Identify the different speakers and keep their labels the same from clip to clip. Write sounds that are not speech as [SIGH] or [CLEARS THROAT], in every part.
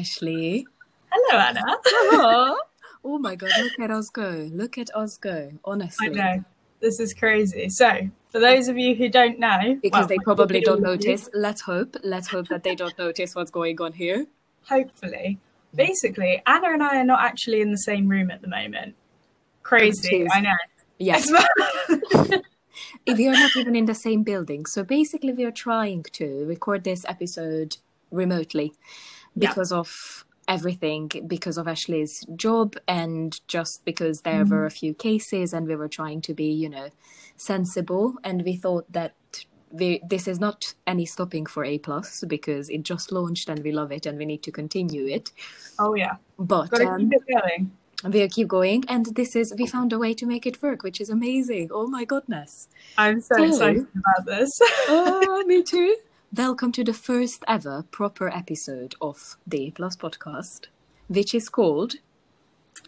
Speaker 1: Ashley.
Speaker 2: Hello, Anna.
Speaker 1: Oh, [LAUGHS] oh my god, look at us go. Look at us go, honestly.
Speaker 2: I know. This is crazy. So, for those of you who don't know,
Speaker 1: Because
Speaker 2: well,
Speaker 1: they probably don't notice. Let's hope. Let's hope that they don't notice what's going on here.
Speaker 2: Hopefully. Basically, Anna and I are not actually in the same room at the moment. Crazy, I know.
Speaker 1: Yes, [LAUGHS] we are not even in the same building. So basically, we are trying to record this episode remotely
Speaker 2: Yeah.
Speaker 1: because of everything, because of Ashley's job, and just because there
Speaker 2: Mm-hmm.
Speaker 1: were a few cases, and we were trying to be, you know, sensible. And we thought that we, this is not any stopping for A plus because it just launched and we love it and we need to continue it.
Speaker 2: oh yeah,
Speaker 1: But um, we'll keep going, and this is we found a way to make it work, which is amazing. Oh my goodness!
Speaker 2: I'm so
Speaker 1: so-
Speaker 2: excited about this. [LAUGHS]
Speaker 1: Oh, me too. Welcome to the first ever proper episode of the A Plus podcast, which is called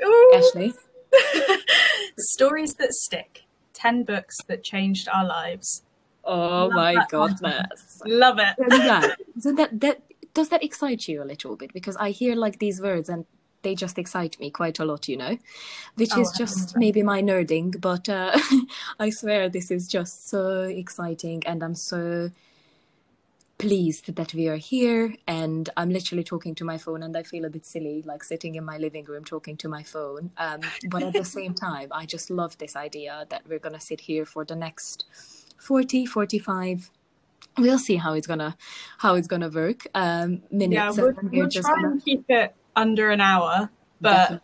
Speaker 2: Ooh.
Speaker 1: Ashley. [LAUGHS]
Speaker 2: Stories that stick. Ten books that changed our lives.
Speaker 1: Oh
Speaker 2: Love
Speaker 1: my goodness!
Speaker 2: Love it.
Speaker 1: Does [LAUGHS] that, so that that does that excite you a little bit? Because I hear like these words and they just excite me quite a lot, you know, which
Speaker 2: Oh,
Speaker 1: is just maybe my nerding, but uh, [LAUGHS] I swear this is just so exciting, and I'm so pleased that we are here. And I'm literally talking to my phone, and I feel a bit silly, like sitting in my living room talking to my phone. Um, but at the same time, I just love this idea that we're gonna sit here for the next 40, 45 we'll see how it's gonna how it's gonna work um minutes
Speaker 2: Yeah, we'll, we'll
Speaker 1: just
Speaker 2: try
Speaker 1: gonna
Speaker 2: and keep it under an hour, but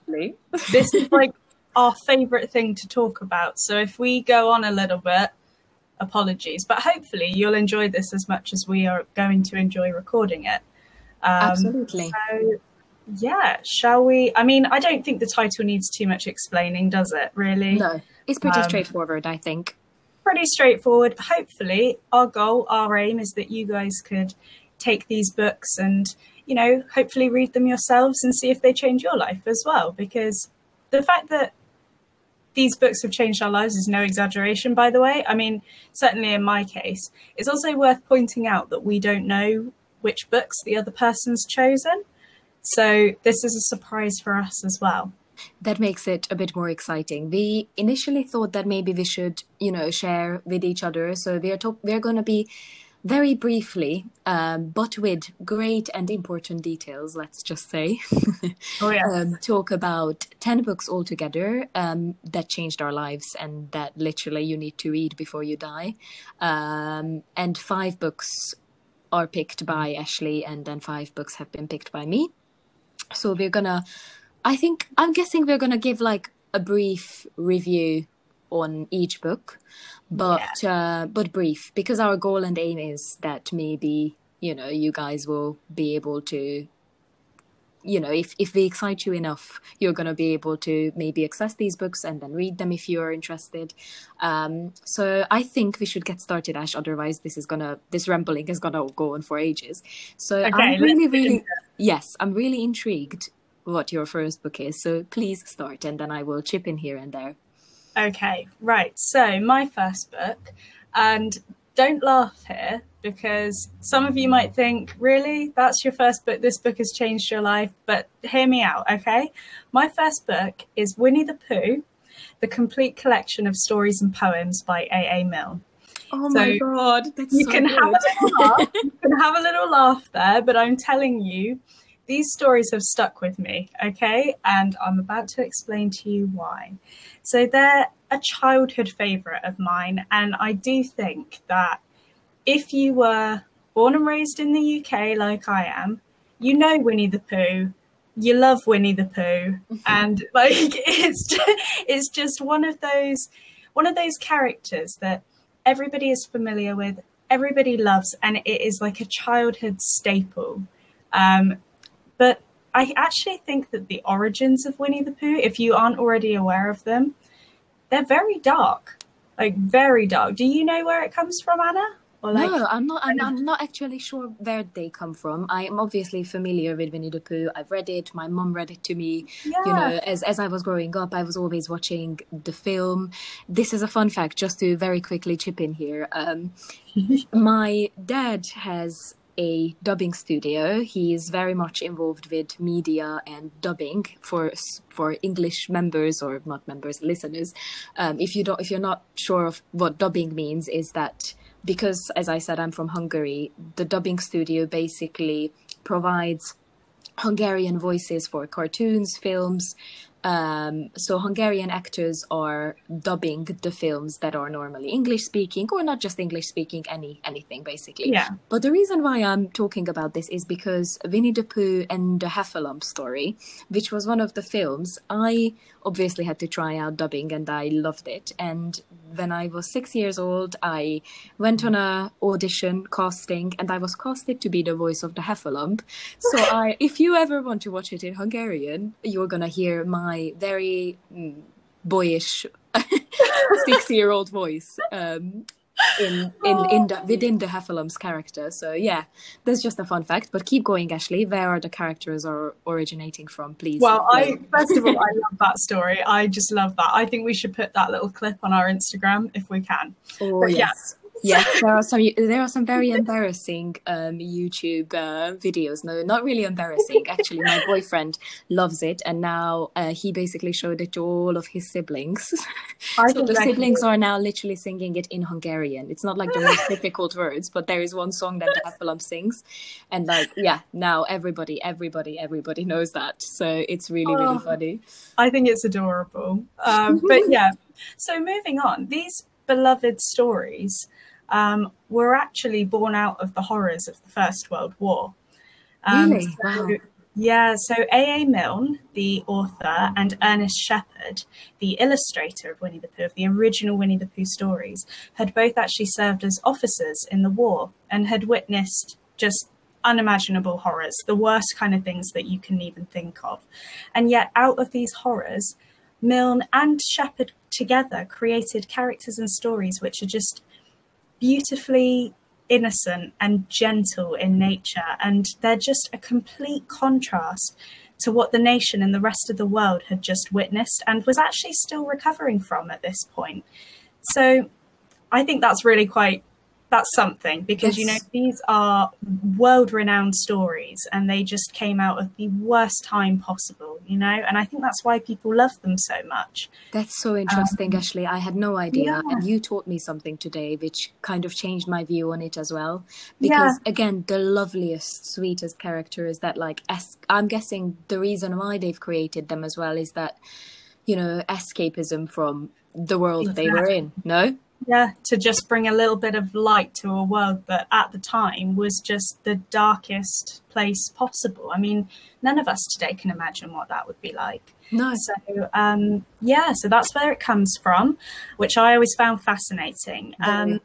Speaker 2: this is like our favorite thing to talk about. So if we go on a little bit, apologies, but hopefully you'll enjoy this as much as we are going to enjoy recording it. Um,
Speaker 1: absolutely
Speaker 2: So, yeah, shall we? I mean, I don't think the title needs too much explaining, does it? Really?
Speaker 1: no it's pretty
Speaker 2: Um,
Speaker 1: straightforward i think
Speaker 2: Pretty straightforward. Hopefully, our goal, our aim is that you guys could take these books and, you know, hopefully read them yourselves and see if they change your life as well. Because the fact that these books have changed our lives is no exaggeration, by the way. I mean, certainly in my case, it's also worth pointing out that we don't know which books the other person's chosen. So this is a surprise for us as well.
Speaker 1: that makes it a bit more exciting we initially thought that maybe we should you know share with each other so we're talk- we're going to be very briefly um, but with great and important details let's just say [LAUGHS]
Speaker 2: Oh yeah.
Speaker 1: um, talk about 10 books altogether um, that changed our lives and that literally you need to read before you die. Um, and five books are picked by Ashley, and then five books have been picked by me. So we're gonna, I think, I'm guessing we're gonna give like a brief review on each book, but uh, but brief because our goal and aim is that maybe you know you guys will be able to you know if if we excite you enough you're going to be able to maybe access these books and then read them if you're interested. Um so i think we should get started ash. Otherwise this is gonna this rambling is gonna go on for ages. So
Speaker 2: Okay,
Speaker 1: i'm really really yes i'm really intrigued what your first book is. So please start and then i will chip in here and there
Speaker 2: Okay, right. So, my first book, and don't laugh here because some of you might think, really, that's your first book? This book has changed your life. But hear me out, okay? My first book is Winnie the Pooh, the complete collection of stories and poems by A.A. Milne.
Speaker 1: oh
Speaker 2: So,
Speaker 1: my god that's
Speaker 2: You
Speaker 1: so
Speaker 2: can have a little laugh. [LAUGHS] You can have a little laugh there, but I'm telling you, these stories have stuck with me, okay? And I'm about to explain to you why. So they're a childhood favourite of mine, and I do think that if you were born and raised in the UK like I am, you know Winnie the Pooh. You love Winnie the Pooh, [LAUGHS] and like [LAUGHS] it's just, it's just one of those one of those characters that everybody is familiar with, everybody loves, and it is like a childhood staple. Um, but I actually think that the origins of Winnie the Pooh, if you aren't already aware of them, they're very dark, like very dark. Do you know where it comes from, Anna? Or like,
Speaker 1: no, I'm not. I'm, I'm not actually sure where they come from. I am obviously familiar with Winnie the Pooh. I've read it. My mom read it to me.
Speaker 2: yeah,
Speaker 1: You know, as as I was growing up, I was always watching the film. This is a fun fact, just to very quickly chip in here. Um, [LAUGHS] my dad has a dubbing studio. He is very much involved with media and dubbing for for English members or not members, listeners. Um, if you don't, if you're not sure of what dubbing means, is that because, as I said, I'm from Hungary, the dubbing studio basically provides Hungarian voices for cartoons, films, um, so Hungarian actors are dubbing the films that are normally English speaking, or not just English speaking, any anything basically.
Speaker 2: Yeah.
Speaker 1: But the reason why I'm talking about this is because Winnie the Pooh and the Heffalump story, which was one of the films, I obviously had to try out dubbing and I loved it. And when I was six years old, I went on a audition casting and I was casted to be the voice of the Heffalump. So [LAUGHS] I, if you ever want to watch it in Hungarian, you're gonna hear my very mm, boyish [LAUGHS] six-year-old voice um, in in oh, in the, within the Heffalump's character. So yeah, that's just a fun fact. But keep going, Ashley. Where are the characters are originating from, please?
Speaker 2: Well, I first of all, I love that story. I just love that. I think we should put that little clip on our Instagram if we can.
Speaker 1: Oh
Speaker 2: But
Speaker 1: yes. Yes, [LAUGHS] there are some. There are some very embarrassing um, YouTube uh, videos. No, not really embarrassing. Actually, my [LAUGHS] boyfriend loves it, and now uh, he basically showed it to all of his siblings. [LAUGHS]
Speaker 2: I
Speaker 1: so the siblings are now literally singing it in Hungarian. It's not like the most difficult words, but there is one song that the Heffalump sings, and like yeah, now everybody, everybody, everybody knows that. So it's really, really
Speaker 2: Oh.
Speaker 1: funny.
Speaker 2: I think it's adorable. Um, but yeah, so moving on, these beloved stories um, were actually born out of the horrors of the First World War. Um,
Speaker 1: Really?
Speaker 2: so-
Speaker 1: Wow.
Speaker 2: Yeah, so A.A. Milne, the author, and Ernest Shepard, the illustrator of Winnie the Pooh, of the original Winnie the Pooh stories, had both actually served as officers in the war and had witnessed just unimaginable horrors, the worst kind of things that you can even think of. And yet, out of these horrors, Milne and Shepard together created characters and stories which are just beautifully innocent and gentle in nature. And they're just a complete contrast to what the nation and the rest of the world had just witnessed and was actually still recovering from at this point. So I think that's really quite that's something because you know these are world renowned stories and they just came out of the worst time possible you know and i think that's why people love them so much
Speaker 1: That's so interesting,
Speaker 2: Um,
Speaker 1: Ashley. I had no idea.
Speaker 2: yeah.
Speaker 1: And you taught me something today, which kind of changed my view on it as well. Because, again, the loveliest, sweetest characters that, like, es- I'm guessing the reason why they've created them as well is that, you know, escapism from the world they were in. No?
Speaker 2: Yeah to just bring a little bit of light to a world that at the time was just the darkest place possible. I mean none of us today can imagine what that would be like.
Speaker 1: No.
Speaker 2: so um, yeah so that's where it comes from which i always found fascinating. Um,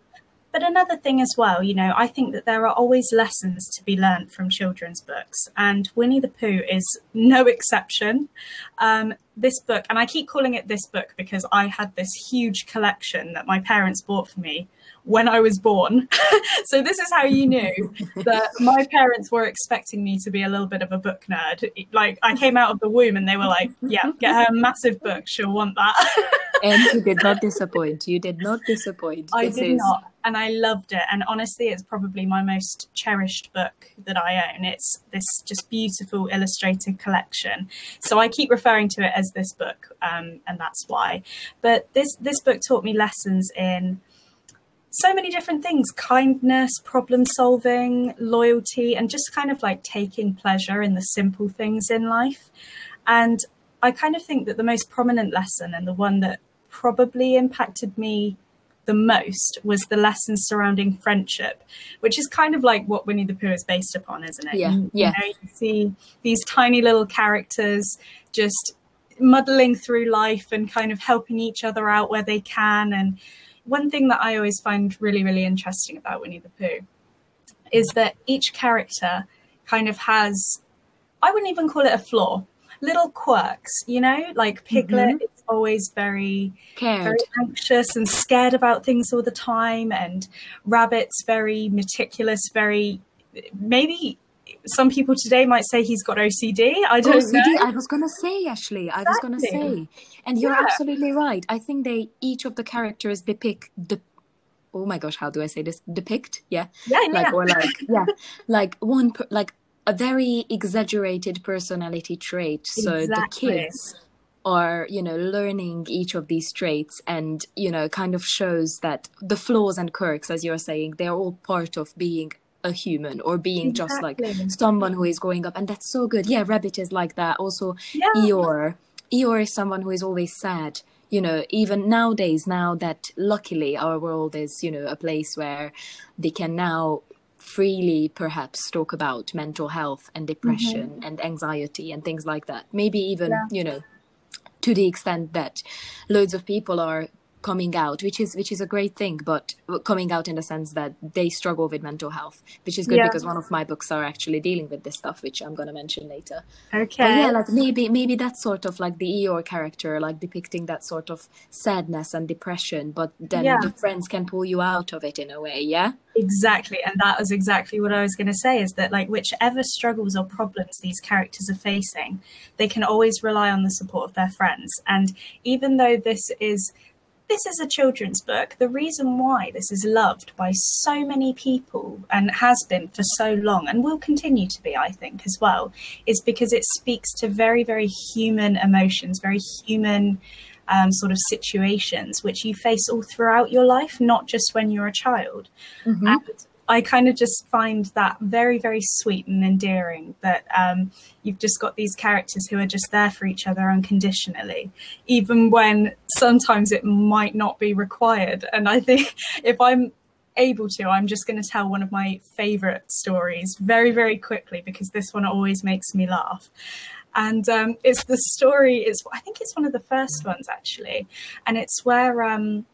Speaker 2: but another thing as well you know i think that there are always lessons to be learnt from children's books and winnie the pooh is no [LAUGHS] exception. Um, this book and i keep calling it this book because i had this huge collection that my parents bought for me when i was born [LAUGHS] so this is how you knew that [LAUGHS] my parents were expecting me to be a little bit of a book nerd like i came out of the womb and they were like yeah get her a massive book she'll want that [LAUGHS]
Speaker 1: And you did not disappoint. You did not disappoint.
Speaker 2: I
Speaker 1: This
Speaker 2: did
Speaker 1: is-
Speaker 2: not, and I loved it. And honestly, it's probably my most cherished book that I own. It's this just beautiful illustrated collection. So I keep referring to it as this book, um, and that's why. But this this book taught me lessons in so many different things kindness problem solving loyalty and just kind of like taking pleasure in the simple things in life and i kind of think that the most prominent lesson and the one that probably impacted me the most was the lessons surrounding friendship, which is kind of like what Winnie the Pooh is based upon, isn't it?
Speaker 1: Yeah,
Speaker 2: You,
Speaker 1: yeah.
Speaker 2: You, know, you see these tiny little characters just muddling through life and kind of helping each other out where they can. And one thing that I always find really, really interesting about Winnie the Pooh is that each character kind of has, I wouldn't even call it a flaw, little quirks, you know, like Piglet mm-hmm. is always very
Speaker 1: Cared.
Speaker 2: very anxious and scared about things all the time and rabbit's very meticulous very maybe some people today might say he's got ocd i don't
Speaker 1: OCD,
Speaker 2: know
Speaker 1: I was gonna say, Ashley. I was gonna say, and you're
Speaker 2: Yeah.
Speaker 1: absolutely right. I think they each of the characters depict the oh my gosh how do i say this depict yeah
Speaker 2: yeah, yeah.
Speaker 1: like or like [LAUGHS] yeah like one per, like a very exaggerated personality trait so
Speaker 2: Exactly.
Speaker 1: the kids are you know learning each of these traits and you know kind of shows that the flaws and quirks as you're saying they're all part of being a human or being just like someone who is growing up and that's so good yeah rabbit is like that also
Speaker 2: Yeah.
Speaker 1: eeyore eeyore is someone who is always sad you know even nowadays now that luckily our world is you know a place where they can now freely perhaps talk about mental health and mm-hmm. depression and anxiety and things like that maybe even
Speaker 2: Yeah.
Speaker 1: you know to the extent that loads of people are coming out which is which is a great thing but coming out in the sense that they struggle with mental health which is good
Speaker 2: Yeah.
Speaker 1: because one of my books are actually dealing with this stuff which i'm going to mention later
Speaker 2: Okay.
Speaker 1: but yeah, like maybe maybe that's sort of like the Eeyore character, like depicting that sort of sadness and depression, but then
Speaker 2: Yeah.
Speaker 1: the friends can pull you out of it in a way, yeah?
Speaker 2: Exactly, and that was exactly what I was going to say is that like whichever struggles or problems these characters are facing, they can always rely on the support of their friends. And even though this is this is a children's book, the reason why this is loved by so many people and has been for so long and will continue to be, I think, as well, is because it speaks to very, very human emotions, very human um, sort of situations which you face all throughout your life, not just when you're a child.
Speaker 1: Mm-hmm.
Speaker 2: And I kind of just find that very, very sweet and endearing that um, you've just got these characters who are just there for each other unconditionally, even when sometimes it might not be required. And I think [LAUGHS] if I'm able to, I'm just going to tell one of my favorite stories very, very quickly because this one always makes me laugh. And um, it's the story, it's, I think it's one of the first ones actually. And it's where um,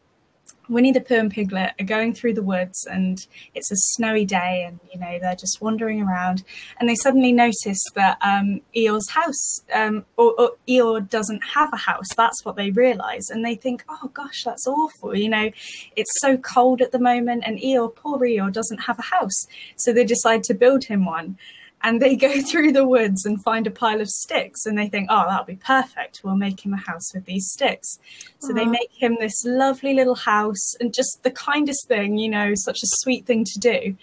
Speaker 2: Winnie the Pooh and Piglet are going through the woods and it's a snowy day and you know they're just wandering around and they suddenly notice that um, Eeyore's house um, or, or Eeyore doesn't have a house. That's what they realise and they think, oh gosh, that's awful. You know, it's so cold at the moment and Eeyore, poor Eeyore, doesn't have a house. So they decide to build him one and they [LAUGHS] go through the woods and find a pile of sticks and they think oh that'll be perfect. We'll make him a house with these sticks. So they make him this lovely little house and just the kindest thing you know such a sweet thing to do.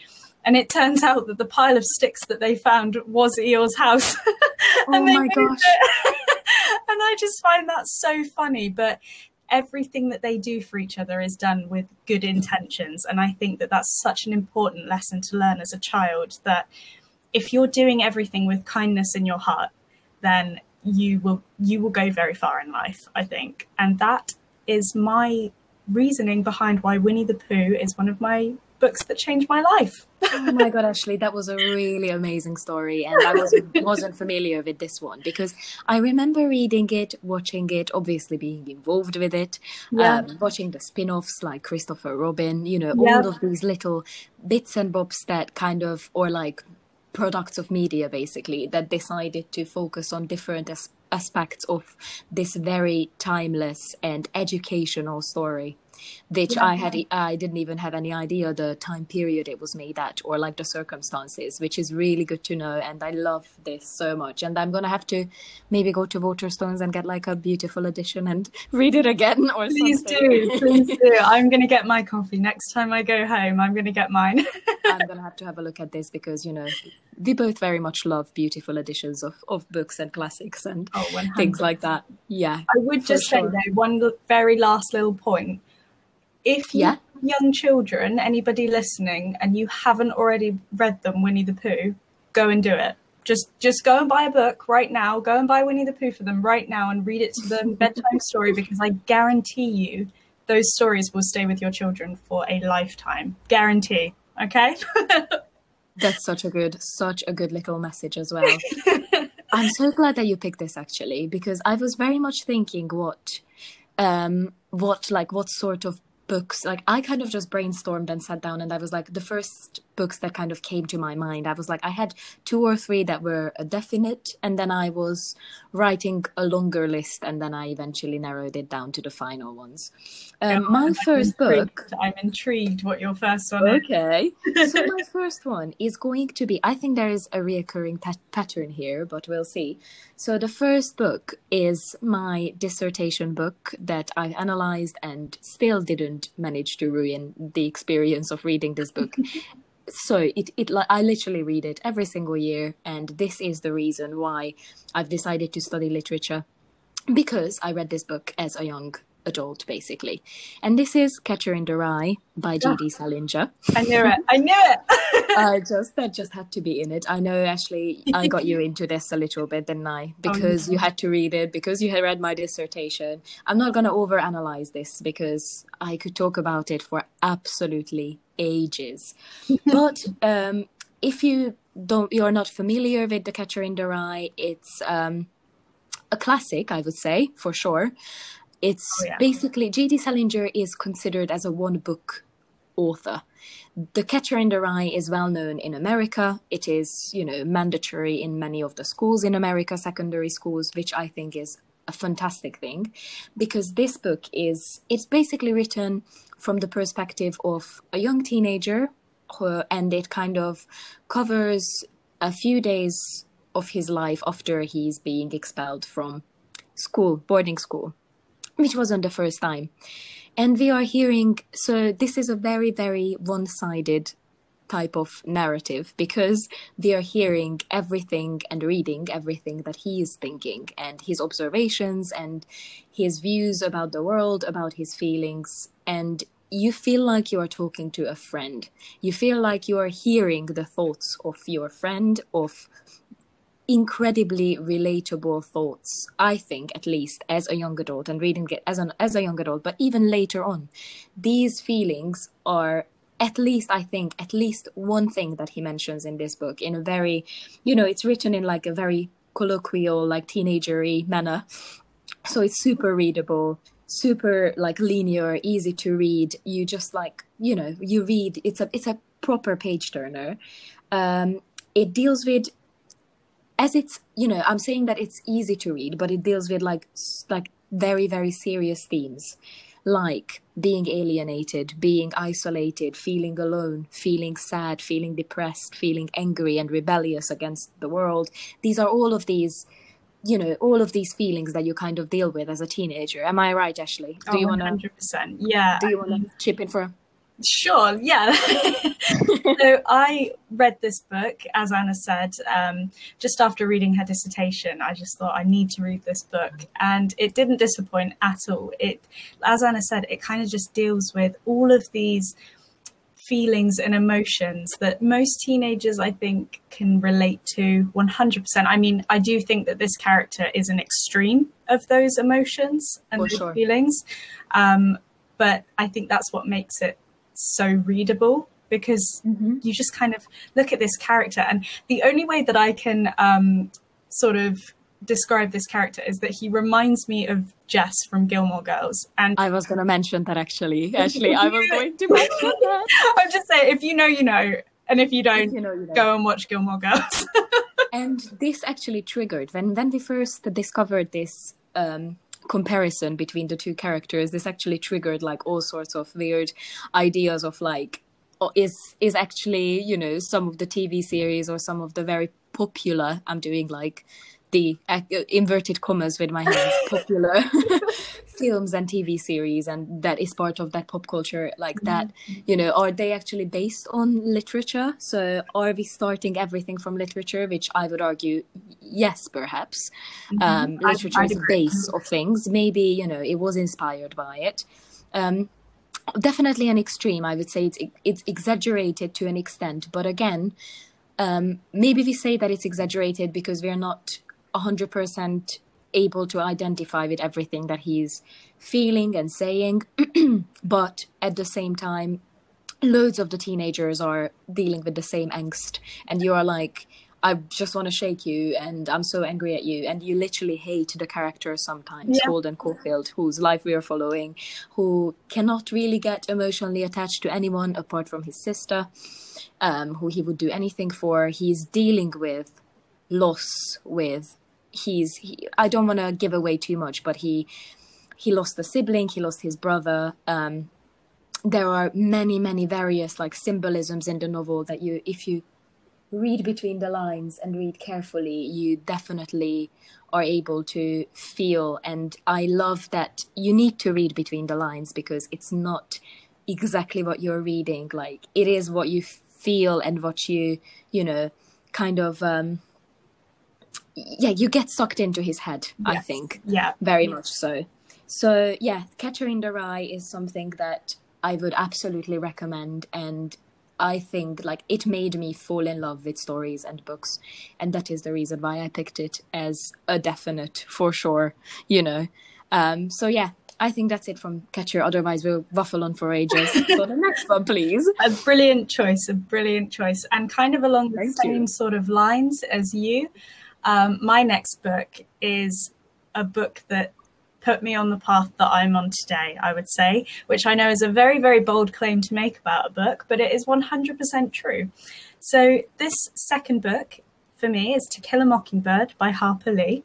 Speaker 2: And it turns [LAUGHS] out that the pile of sticks that they found was Eeyore's house. [LAUGHS]
Speaker 1: Oh my gosh.
Speaker 2: and I just find that so funny. But everything that they do for each other is done with good intentions. And I think that that's such an important lesson to learn as a child that if you're doing everything with kindness in your heart, then you will you will go very far in life, I think. And that is my reasoning behind why Winnie the Pooh is one of my books that changed my life.
Speaker 1: oh my god, Ashley, that was a really amazing story, and I wasn't [LAUGHS] wasn't familiar with this one because I remember reading it, watching it, obviously being involved with it,
Speaker 2: Yeah.
Speaker 1: um, watching the spin-offs like Christopher Robin, you know,
Speaker 2: Yeah.
Speaker 1: all of these little bits and bobs that kind of or like products of media basically that decided to focus on different as- aspects of this very timeless and educational story which
Speaker 2: Yeah.
Speaker 1: I had I didn't even have any idea the time period it was made at or like the circumstances, which is really good to know. And I love this so much. And I'm gonna have to maybe go to Waterstones and get like a beautiful edition and [LAUGHS] read it again or
Speaker 2: Please
Speaker 1: something.
Speaker 2: do, please do. I'm going to get my coffee next time I go home. I'm going to get mine. [LAUGHS]
Speaker 1: I'm gonna have to have a look at this because you know we both very much love beautiful editions of, of books and classics and
Speaker 2: Oh,
Speaker 1: things like that. Yeah.
Speaker 2: I would just say though, one very last little point. If you
Speaker 1: Yeah.
Speaker 2: have young children, anybody listening, and you haven't already read them, Winnie the Pooh, go and do it. Just just go and buy a book right now. Go and buy Winnie the Pooh for them right now and read it to them bedtime story because I guarantee you those stories will stay with your children for a lifetime. Guarantee. Okay? [LAUGHS]
Speaker 1: That's such a good, such a good little message as well. I'm so glad that you picked this actually because I was very much thinking what, um, what like what sort of books like I kind of just brainstormed and sat down and I was like the first books that kind of came to my mind. I was like, I had two or three that were definite, and then I was writing a longer list, and then I eventually narrowed it down to the final ones. Um, my
Speaker 2: I'm
Speaker 1: first
Speaker 2: intrigued.
Speaker 1: book.
Speaker 2: I'm intrigued what your first one is.
Speaker 1: Okay. so my [LAUGHS] first one is going to be. I think there is a reoccurring pat- pattern here, but we'll see. So the first book is my dissertation book that I analyzed and still didn't manage to ruin the experience of reading this book. [LAUGHS] so it it li- I literally read it every single year, and this is the reason why I've decided to study literature because I read this book as a young adult, basically. And this is Catcher in the Rye by ah, J.D. Salinger.
Speaker 2: I knew it. I knew it. [LAUGHS]
Speaker 1: I just that just had to be in it. I know, Ashley, I got you into this a little bit, didn't I? [LAUGHS] Oh, because you had to read it, because you had read my dissertation. I'm not gonna overanalyze this because I could talk about it for absolutely ages. but um, if you don't, you're not familiar with The Catcher in the Rye, it's um, a classic, I would say, for sure. It's
Speaker 2: Oh, yeah.
Speaker 1: basically J.D. Salinger is considered as a one book author. The Catcher in the Rye is well known in America. It is, you know, mandatory in many of the schools in America, secondary schools, which I think is a fantastic thing because this book is it's basically written from the perspective of a young teenager who, and it kind of covers a few days of his life after he's being expelled from school, boarding school, which wasn't the first time. And we are hearing, so this is a very, very one sided type of narrative because they are hearing everything and reading everything that he is thinking and his observations and his views about the world, about his feelings. And you feel like you are talking to a friend. You feel like you are hearing the thoughts of your friend, of incredibly relatable thoughts i think at least as a young adult and reading it as an as a young adult but even later on these feelings are at least i think at least one thing that he mentions in this book in a very you know it's written in like a very colloquial like teenagery manner. So it's super readable super like linear easy to read. You just like you know you read it's a it's a proper page turner. Um it deals with as it's you know i'm saying that it's easy to read but it deals with like like very very serious themes like being alienated being isolated feeling alone feeling sad feeling depressed feeling angry and rebellious against the world these are all of these you know all of these feelings that you kind of deal with as a teenager am i right ashley do
Speaker 2: Oh,
Speaker 1: you want to
Speaker 2: 100%. Yeah.
Speaker 1: do you want to chip in for
Speaker 2: Sure, yeah. [LAUGHS] so I read this book, as Anna said, um, just after reading her dissertation. I just thought I need to read this book, and it didn't disappoint at all. It, as Anna said, it kind of just deals with all of these feelings and emotions that most teenagers, I think, can relate to 100%. I mean, I do think that this character is an extreme of those emotions and
Speaker 1: sure.
Speaker 2: feelings. Um, but I think that's what makes it so readable because you just kind of look at this character. And the only way that i can um, sort of describe this character is that he reminds me of jess from gilmore girls. And
Speaker 1: i was going to mention that actually [LAUGHS] Actually, i was going to [LAUGHS] mention that.
Speaker 2: I'm just saying if you know you know. And if you don't
Speaker 1: you know, you know.
Speaker 2: go and watch gilmore girls. [LAUGHS]
Speaker 1: And this actually triggered when when we first discovered this um comparison between the two characters this actually triggered like all sorts of weird ideas of like oh, is is actually you know some of the tv series or some of the very popular i'm doing like the uh, inverted commas with my hands [LAUGHS] popular [LAUGHS] films and tv series and that is part of that pop culture like that you know are they actually based on literature? So are we starting everything from literature which i would argue yes perhaps. Um,
Speaker 2: I'd-
Speaker 1: literature
Speaker 2: I'd
Speaker 1: is a base of things. Maybe you know it was inspired by it. Um, definitely an extreme i would say it's it's exaggerated to an extent. But again um, maybe we say that it's exaggerated because we're not 100% able to identify with everything that he's feeling and saying [CLEARS THROAT] but at the same time loads of the teenagers are dealing with the same angst and you are like I just want to shake you, and I'm so angry at you, and you literally hate the character sometimes,
Speaker 2: Yeah.
Speaker 1: Holden Caulfield, whose life we are following, who cannot really get emotionally attached to anyone apart from his sister, um, who he would do anything for. He's dealing with loss, with he's. He, I don't want to give away too much, but he he lost the sibling, he lost his brother. Um, there are many, many various like symbolisms in the novel that you, if you read between the lines and read carefully, you definitely are able to feel. And I love that you need to read between the lines because it's not exactly what you're reading. Like it is what you feel and what you, you know, kind of, um, yeah, you get sucked into his head, I think
Speaker 2: Yeah.
Speaker 1: very much so. So yeah, Catcher in the Rye is something that I would absolutely recommend, and I think like it made me fall in love with stories and books, and that is the reason why I picked it as a definite for sure. You know, um, so yeah. I think that's it from Catcher. Otherwise, we'll waffle on for ages. [LAUGHS] so the next one, please.
Speaker 2: A brilliant choice, a brilliant choice, and kind of along the
Speaker 1: Thank
Speaker 2: same
Speaker 1: you.
Speaker 2: sort of lines as you. Um, my next book is a book that put me on the path that I'm on today, I would say, which I know is a very, very bold claim to make about a book, but it is 100% true. So, this second book for me is To Kill a Mockingbird by Harper Lee.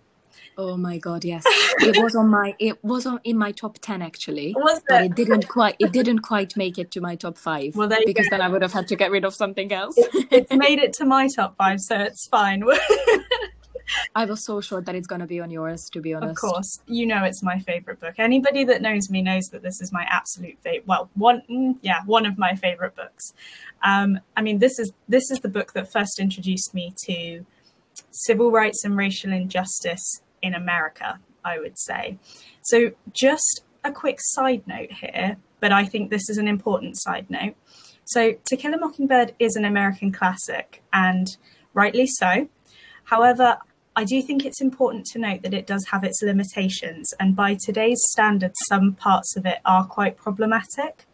Speaker 1: Oh my god, yes. It was on my it was on in my top 10 actually. [LAUGHS]
Speaker 2: Was
Speaker 1: But
Speaker 2: it?
Speaker 1: it didn't quite it didn't quite make it to my top 5
Speaker 2: Well,
Speaker 1: because
Speaker 2: go.
Speaker 1: then I would have had to get rid of something else.
Speaker 2: It's [LAUGHS] made it to my top five, so it's fine. [LAUGHS] [LAUGHS]
Speaker 1: I was so sure that it's going to be on yours to be honest.
Speaker 2: Of course, you know it's my favorite book. Anybody that knows me knows that this is my absolute favorite. Well, one, mm, yeah, one of my favorite books. Um, I mean, this is this is the book that first introduced me to civil rights and racial injustice in America. I would say. So, just a quick side note here, but I think this is an important side note. So, To Kill a Mockingbird is an American classic, and rightly so. However, I do think it's important to note that it does have its limitations, and by today's standards, some parts of it are quite problematic.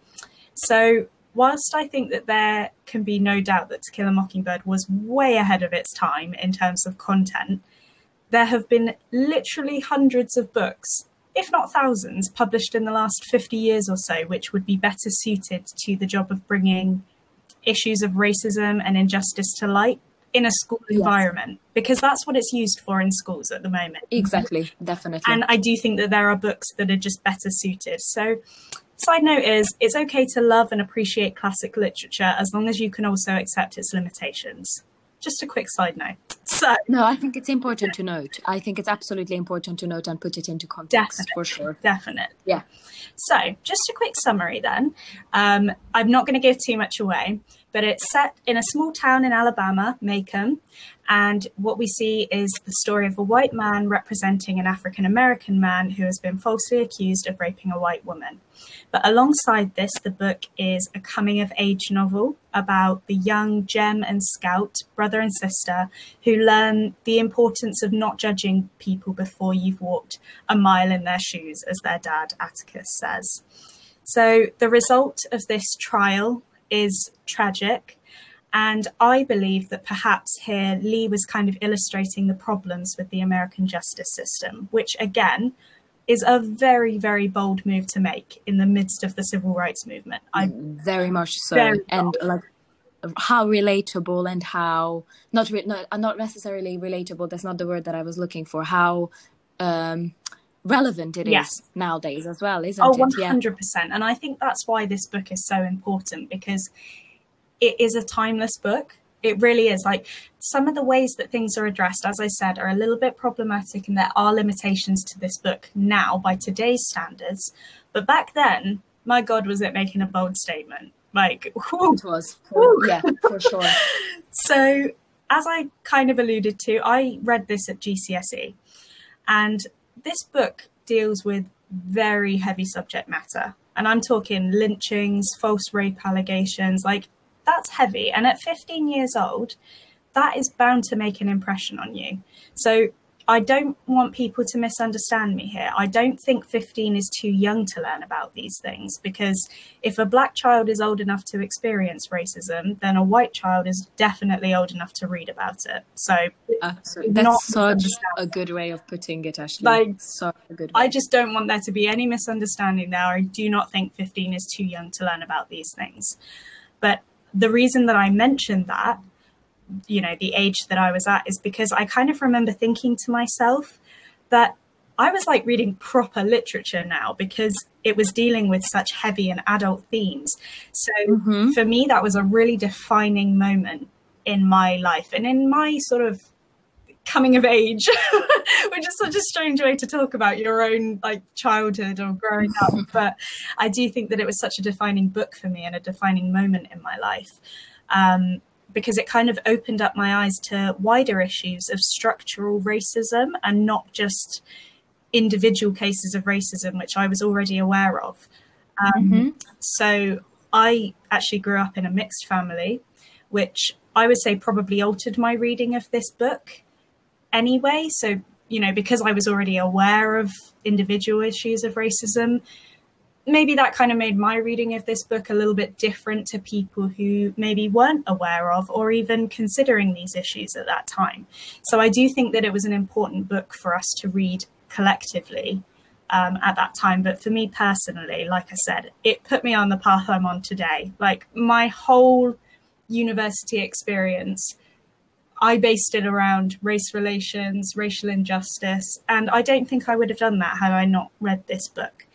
Speaker 2: So, whilst I think that there can be no doubt that To Kill a Mockingbird was way ahead of its time in terms of content, there have been literally hundreds of books, if not thousands, published in the last 50 years or so, which would be better suited to the job of bringing issues of racism and injustice to light in a school
Speaker 1: Yes.
Speaker 2: environment, because that's what it's used for in schools at the moment.
Speaker 1: Exactly, definitely.
Speaker 2: And I do think that there are books that are just better suited. So, side note is it's okay to love and appreciate classic literature as long as you can also accept its limitations. Just a quick side note. So,
Speaker 1: no, I think it's important to note. I think it's absolutely important to note and put it into context
Speaker 2: Definitely.
Speaker 1: for sure.
Speaker 2: definite.
Speaker 1: Yeah.
Speaker 2: So, just a quick summary then. Um, I'm not going to give too much away, but it's set in a small town in Alabama, Maycomb. And what we see is the story of a white man representing an African American man who has been falsely accused of raping a white woman. But alongside this, the book is a coming of age novel about the young Jem and Scout, brother and sister, who learn the importance of not judging people before you've walked a mile in their shoes, as their dad Atticus says. So the result of this trial is tragic. And I believe that perhaps here Lee was kind of illustrating the problems with the American justice system, which again is a very, very bold move to make in the midst of the civil rights movement. I
Speaker 1: Very much so.
Speaker 2: Very
Speaker 1: and like how relatable and how not re- not, not necessarily relatable that's not the word that i was looking for how um relevant it is nowadays as well isn't
Speaker 2: Oh,
Speaker 1: it yeah
Speaker 2: 100%. And I think that's why this book is so important because it is a timeless book. It really is. Like some of the ways that things are addressed, as I said, are a little bit problematic and there are limitations to this book now by today's standards. But back then, my God, was it making a bold statement? Like, [LAUGHS] whew.
Speaker 1: it was for, yeah for sure [LAUGHS]
Speaker 2: So, as I kind of alluded to, I read this at GCSE, and this book deals with very heavy subject matter. And I'm talking lynchings, false rape allegations, like that's heavy. And at 15 years old, that is bound to make an impression on you. So, I don't want people to misunderstand me here. I don't think 15 is too young to learn about these things because if a black child is old enough to experience racism, then a white child is definitely old enough to read about it. So uh,
Speaker 1: Absolutely. that's such a good way of putting it, Ashley. Like, such a good way.
Speaker 2: I just don't want there to be any misunderstanding there. I do not think 15 is too young to learn about these things. But the reason that I mentioned that you know the age that I was at is because I kind of remember thinking to myself that I was like reading proper literature now because it was dealing with such heavy and adult themes. So mm-hmm. for me, that was a really defining moment in my life and in my sort of coming of age, [LAUGHS] which is such a strange way to talk about your own like childhood or growing up. [LAUGHS] But I do think that it was such a defining book for me and a defining moment in my life. Um, because it kind of opened up my eyes to wider issues of structural racism and not just individual cases of racism, which I was already aware of. Um, mm-hmm. So I actually grew up in a mixed family, which I would say probably altered my reading of this book anyway. So, you know, because I was already aware of individual issues of racism, maybe that kind of made my reading of this book a little bit different to people who maybe weren't aware of or even considering these issues at that time. So I do think that it was an important book for us to read collectively um, at that time. But for me personally, like I said, it put me on the path I'm on today. Like my whole university experience. I based it around race relations, racial injustice, and I don't think I would have done that had I not read this book.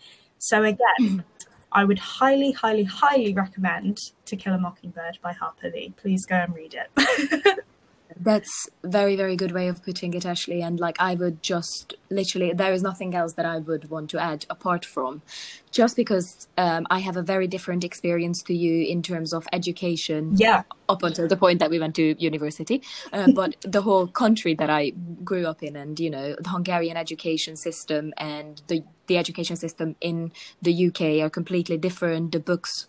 Speaker 2: So again, I would highly, highly, highly recommend To Kill a Mockingbird by Harper Lee. Please go and read it. [LAUGHS]
Speaker 1: That's very, very good way of putting it, Ashley. And like, I would just literally, there is nothing else that I would want to add apart from just because um, I have a very different experience to you in terms of education.
Speaker 2: Yeah.
Speaker 1: Up until the point that we went to university. Uh, [LAUGHS] but the whole country that I grew up in and, you know, the Hungarian education system and the, the education system in the UK are completely different. The books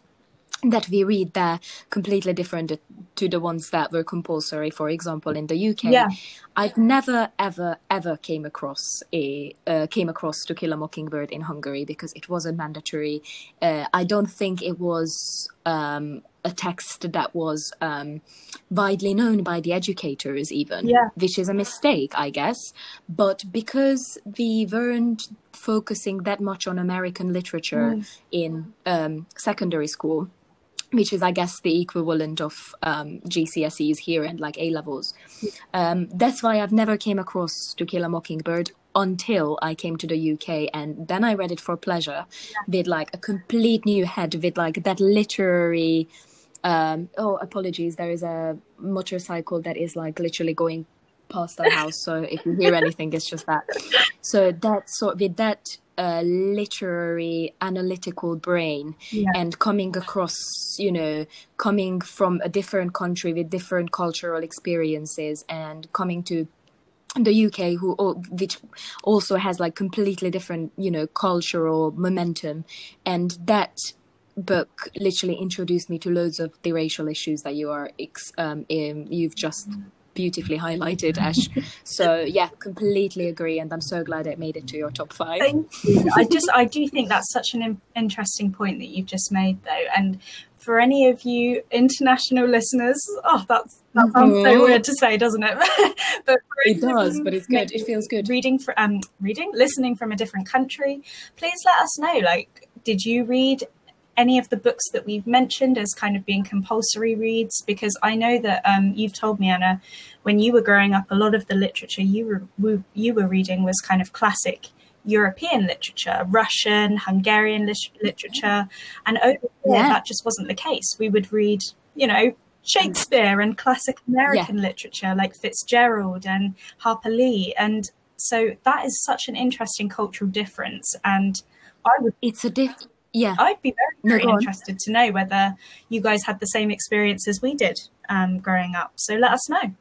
Speaker 1: that we read there completely different to the ones that were compulsory for example in the uk
Speaker 2: yeah.
Speaker 1: i've never ever ever came across a uh, came across to kill a mockingbird in hungary because it wasn't mandatory uh, i don't think it was um, a text that was um, widely known by the educators even
Speaker 2: yeah.
Speaker 1: which is a mistake i guess but because we weren't focusing that much on american literature mm. in um, secondary school which is, I guess, the equivalent of um, GCSEs here and like A levels. Um, that's why I've never came across To Kill a Mockingbird until I came to the UK, and then I read it for pleasure yeah. with like a complete new head, with like that literary. Um, oh, apologies. There is a motorcycle that is like literally going past our house. So if you hear anything, it's just that. So that sort with that a literary analytical brain
Speaker 2: yeah.
Speaker 1: and coming across you know coming from a different country with different cultural experiences and coming to the UK who which also has like completely different you know cultural momentum and that book literally introduced me to loads of the racial issues that you are um, in, you've just beautifully highlighted, [LAUGHS] Ash. so yeah, completely agree, and I'm so glad it made it to your top five.
Speaker 2: Thank you. I just I do think that's such an interesting point that you've just made, though, and for any of you international listeners, oh, that's that sounds mm-hmm. so weird to say, doesn't it? [LAUGHS]
Speaker 1: but it does, but it's good. It feels good.
Speaker 2: Reading for um, reading, listening from a different country. Please let us know. Like, did you read any of the books that we've mentioned as kind of being compulsory reads? Because I know that um, you've told me, Anna, when you were growing up, a lot of the literature you were you were reading was kind of classic European literature, Russian, Hungarian literature, and over there yeah. that just wasn't the case. We would read, you know, Shakespeare and classic American yeah. literature like Fitzgerald and Harper Lee, and so that is such an interesting cultural difference. And I would.
Speaker 1: It's a diff yeah.
Speaker 2: I'd be very, very no, interested to know whether you guys had the same experience as we did um, growing up. So let us know.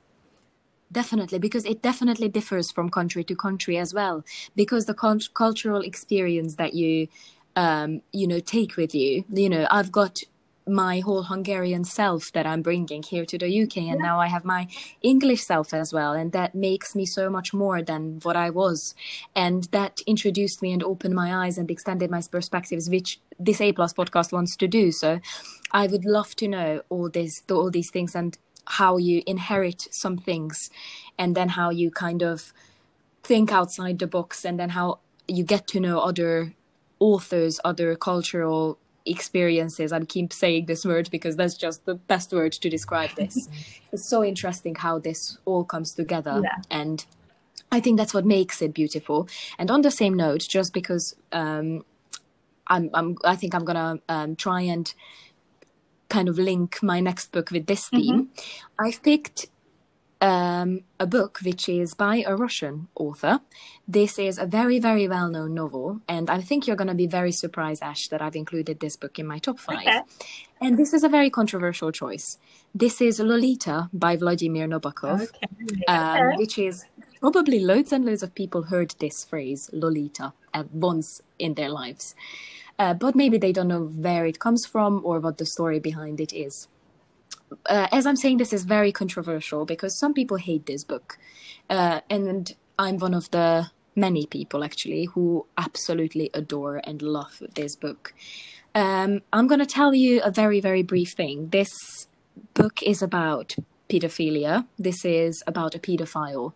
Speaker 1: Definitely because it definitely differs from country to country as well because the con- cultural experience that you um, you know take with you you know i've got my whole Hungarian self that I'm bringing here to the UK, and yeah. now I have my English self as well, and that makes me so much more than what I was, and that introduced me and opened my eyes and extended my perspectives, which this A Plus podcast wants to do. So, I would love to know all this, all these things, and how you inherit some things, and then how you kind of think outside the box, and then how you get to know other authors, other cultural experiences. I keep saying this word because that's just the best word to describe this. [LAUGHS] it's so interesting how this all comes together yeah. and I think that's what makes it beautiful. And on the same note, just because um, I'm, I'm, I think I'm gonna um, try and kind of link my next book with this theme. Mm-hmm. I've picked um, a book which is by a Russian author. This is a very, very well known novel, and I think you're going to be very surprised, Ash, that I've included this book in my top five. Okay. And this is a very controversial choice. This is Lolita by Vladimir Nabokov, okay. Um, which is probably loads and loads of people heard this phrase, Lolita, at once in their lives. Uh, but maybe they don't know where it comes from or what the story behind it is uh, as I'm saying, this is very controversial because some people hate this book, uh, and I'm one of the many people actually who absolutely adore and love this book. Um, I'm going to tell you a very, very brief thing. This book is about pedophilia. This is about a pedophile,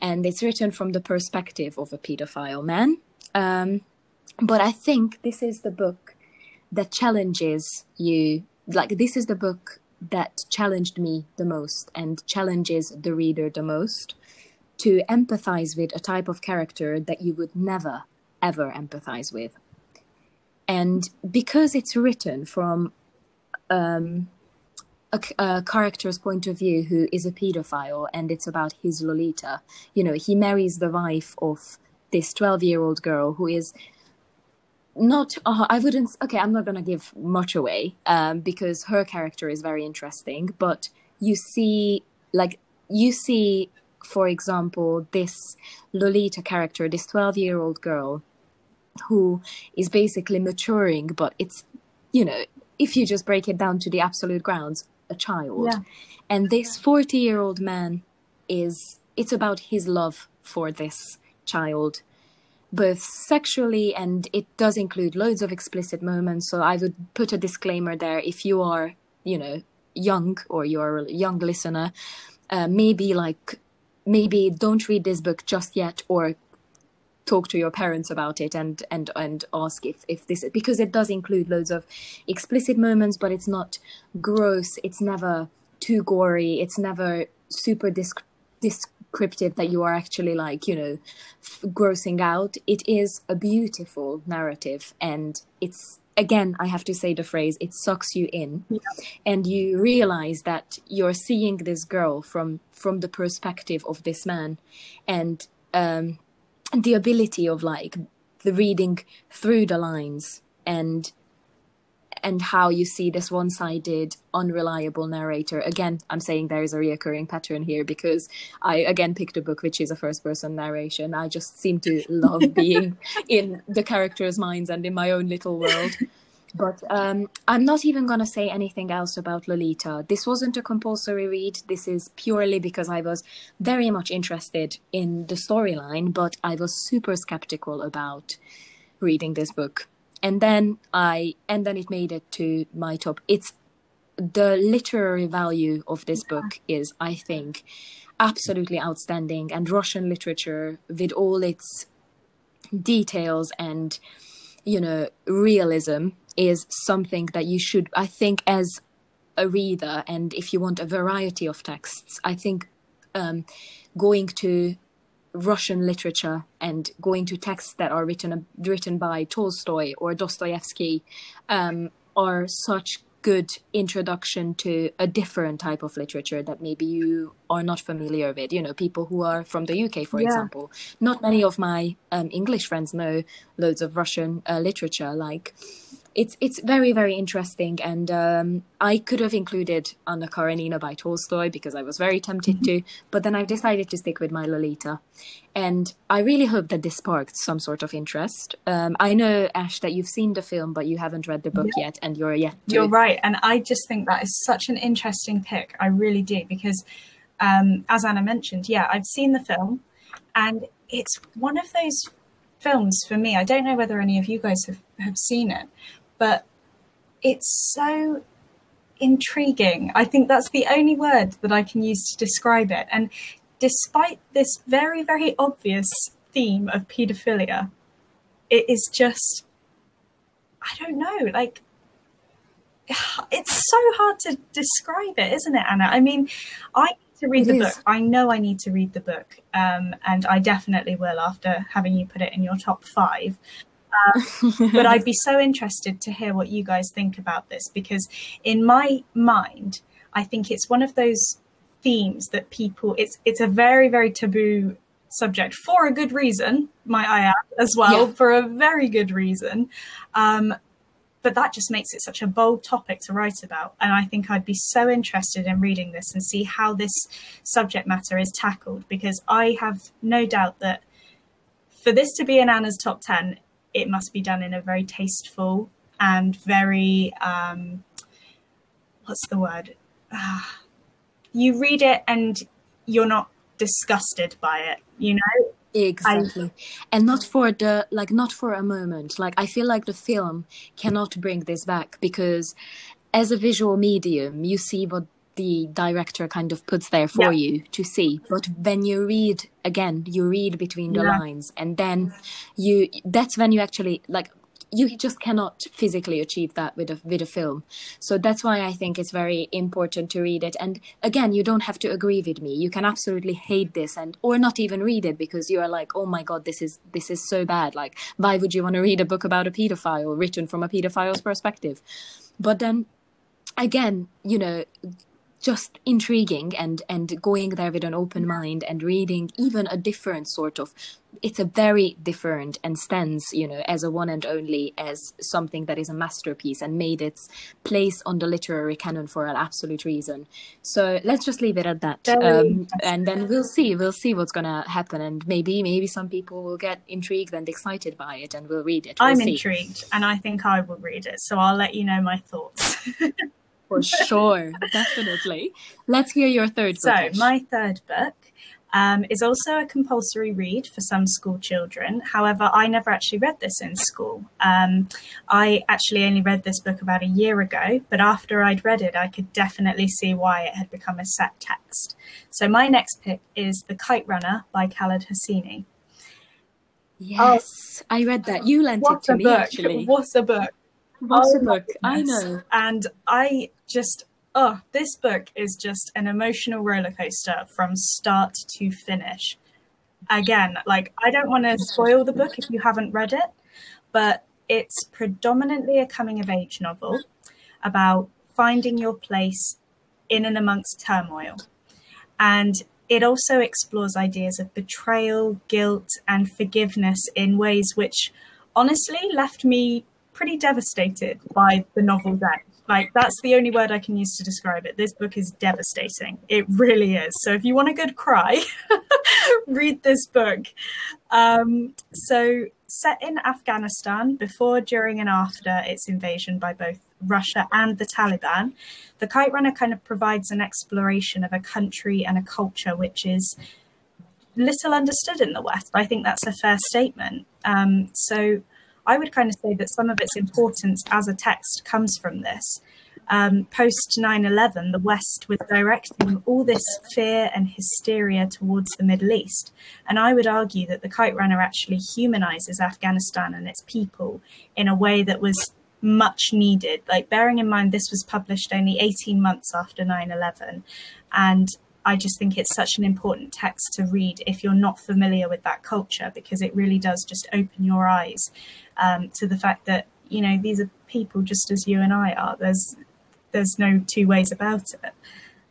Speaker 1: and it's written from the perspective of a pedophile man. Um, but I think this is the book that challenges you. Like, this is the book that challenged me the most and challenges the reader the most to empathize with a type of character that you would never, ever empathize with. And because it's written from um, a, a, character's point of view who is a pedophile and it's about his Lolita, you know, he marries the wife of this 12 year old girl who is not uh, i wouldn't okay i'm not going to give much away um, because her character is very interesting but you see like you see for example this lolita character this 12 year old girl who is basically maturing but it's you know if you just break it down to the absolute grounds a child yeah. and this 40 year old man is it's about his love for this child both sexually and it does include loads of explicit moments. So I would put a disclaimer there. If you are, you know, young or you're a young listener, uh, maybe like, maybe don't read this book just yet or talk to your parents about it and and and ask if if this because it does include loads of explicit moments but it's not gross. It's never too gory. It's never super disc, disc descriptive that you are actually like you know f- grossing out it is a beautiful narrative and it's again i have to say the phrase it sucks you in yeah. and you realize that you're seeing this girl from from the perspective of this man and um the ability of like the reading through the lines and and how you see this one-sided unreliable narrator. Again i'm saying there is a reoccurring pattern here because i again picked a book which is a first person narration. I just seem to love [LAUGHS] being in the characters minds and in my own little world. But um, i'm not even going to say anything else about lolita. This wasn't a compulsory read. This is purely because i was very much interested in the storyline but i was super skeptical about reading this book and then I and then it made it to my top. It's the literary value of this book is, I think, absolutely outstanding, and Russian literature with all its details and you know realism is something that you should, I think, as a reader, and if you want a variety of texts, I think um, going to Russian literature and going to texts that are written written by Tolstoy or Dostoevsky um, are such good introduction to a different type of literature that maybe you are not familiar with. You know, people who are from the UK, for yeah. example. Not many of my um, English friends know loads of Russian uh, literature, like it's it's very very interesting and um, i could have included anna karenina by tolstoy because i was very tempted mm-hmm. to but then i've decided to stick with my lolita. And i really hope that this sparked some sort of interest. Um, i know ash that you've seen the film but you haven't read the book yeah. yet and you're yet
Speaker 2: to... you're right and i just think that is such an interesting pick. I really do because um, as anna mentioned yeah i've seen the film and it's one of those films for me. I don't know whether any of you guys have, have seen it but it's so intriguing. I think that's the only word that I can use to describe it. And despite this very, very obvious theme of paedophilia, it is just, I don't know, like, [SIGHS] it's so hard to describe it, isn't it, Anna? I mean, I need to read it the is. book. I know I need to read the book, um, and I definitely will after having you put it in your top five. Um, but I'd be [LAUGHS] so interested to hear what you guys think about this because, in my mind, I think it's one of those themes that people it's it's a very very taboo subject for a good reason might i add as well yeah. for a very good reason um, but that just makes it such a bold topic to write about and i think i'd be so interested in reading this and see how this subject matter is tackled because i have no doubt that for this to be in anna's top 10 it must be done in a very tasteful and very um, what's the word? Uh, you read it and you're not disgusted by it, you know?
Speaker 1: Exactly. I, and not for the like not for a moment. Like I feel like the film cannot bring this back because as a visual medium, you see what the director kind of puts there for yeah. you to see. But when you read again you read between the yeah. lines and then you that's when you actually like you just cannot physically achieve that with a with a film. So that's why i think it's very important to read it. And again you don't have to agree with me. You can absolutely hate this and or not even read it because you are like oh my god this is this is so bad. Like why would you want to read a book about a pedophile written from a pedophile's perspective? But then again you know just intriguing and and going there with an open mind and reading even a different sort of it's a very different and stands you know as a one and only as something that is a masterpiece and made its place on the literary canon for an absolute reason. So let's just leave it at that. Um, and then we'll see we'll see what's gonna happen and maybe maybe some people will get intrigued and excited by it and will read it.
Speaker 2: We'll
Speaker 1: i'm
Speaker 2: see. intrigued and i think i will read it so i'll let you know my thoughts [LAUGHS]
Speaker 1: for sure, definitely. Let's hear your third
Speaker 2: book. So, my third book um, is also a compulsory read for some school children. However, I never actually read this in school. Um, I actually only read this book about a year ago, but after I'd read it, I could definitely see why it had become a set text. So, my next pick is The Kite Runner by Khaled Hosseini.
Speaker 1: Yes, oh, I read that. You lent it to me,
Speaker 2: book.
Speaker 1: actually.
Speaker 2: What a book.
Speaker 1: What oh a book. I know.
Speaker 2: And I just oh, this book is just an emotional roller coaster from start to finish. Again, like I don't want to spoil the book if you haven't read it, but it's predominantly a coming of age novel about finding your place in and amongst turmoil. And it also explores ideas of betrayal, guilt, and forgiveness in ways which honestly left me pretty devastated by the novel's end. Like that's the only word I can use to describe it. This book is devastating. It really is. So if you want a good cry, [LAUGHS] read this book. Um, so set in Afghanistan before, during, and after its invasion by both Russia and the Taliban, the Kite Runner kind of provides an exploration of a country and a culture which is little understood in the West. I think that's a fair statement. Um, so I would kind of say that some of its importance as a text comes from this. Um, Post 9 11, the West was directing all this fear and hysteria towards the Middle East. And I would argue that The Kite Runner actually humanizes Afghanistan and its people in a way that was much needed. Like, bearing in mind, this was published only 18 months after 9 11. And I just think it's such an important text to read if you're not familiar with that culture because it really does just open your eyes um, to the fact that you know these are people just as you and I are. There's there's no two ways about it.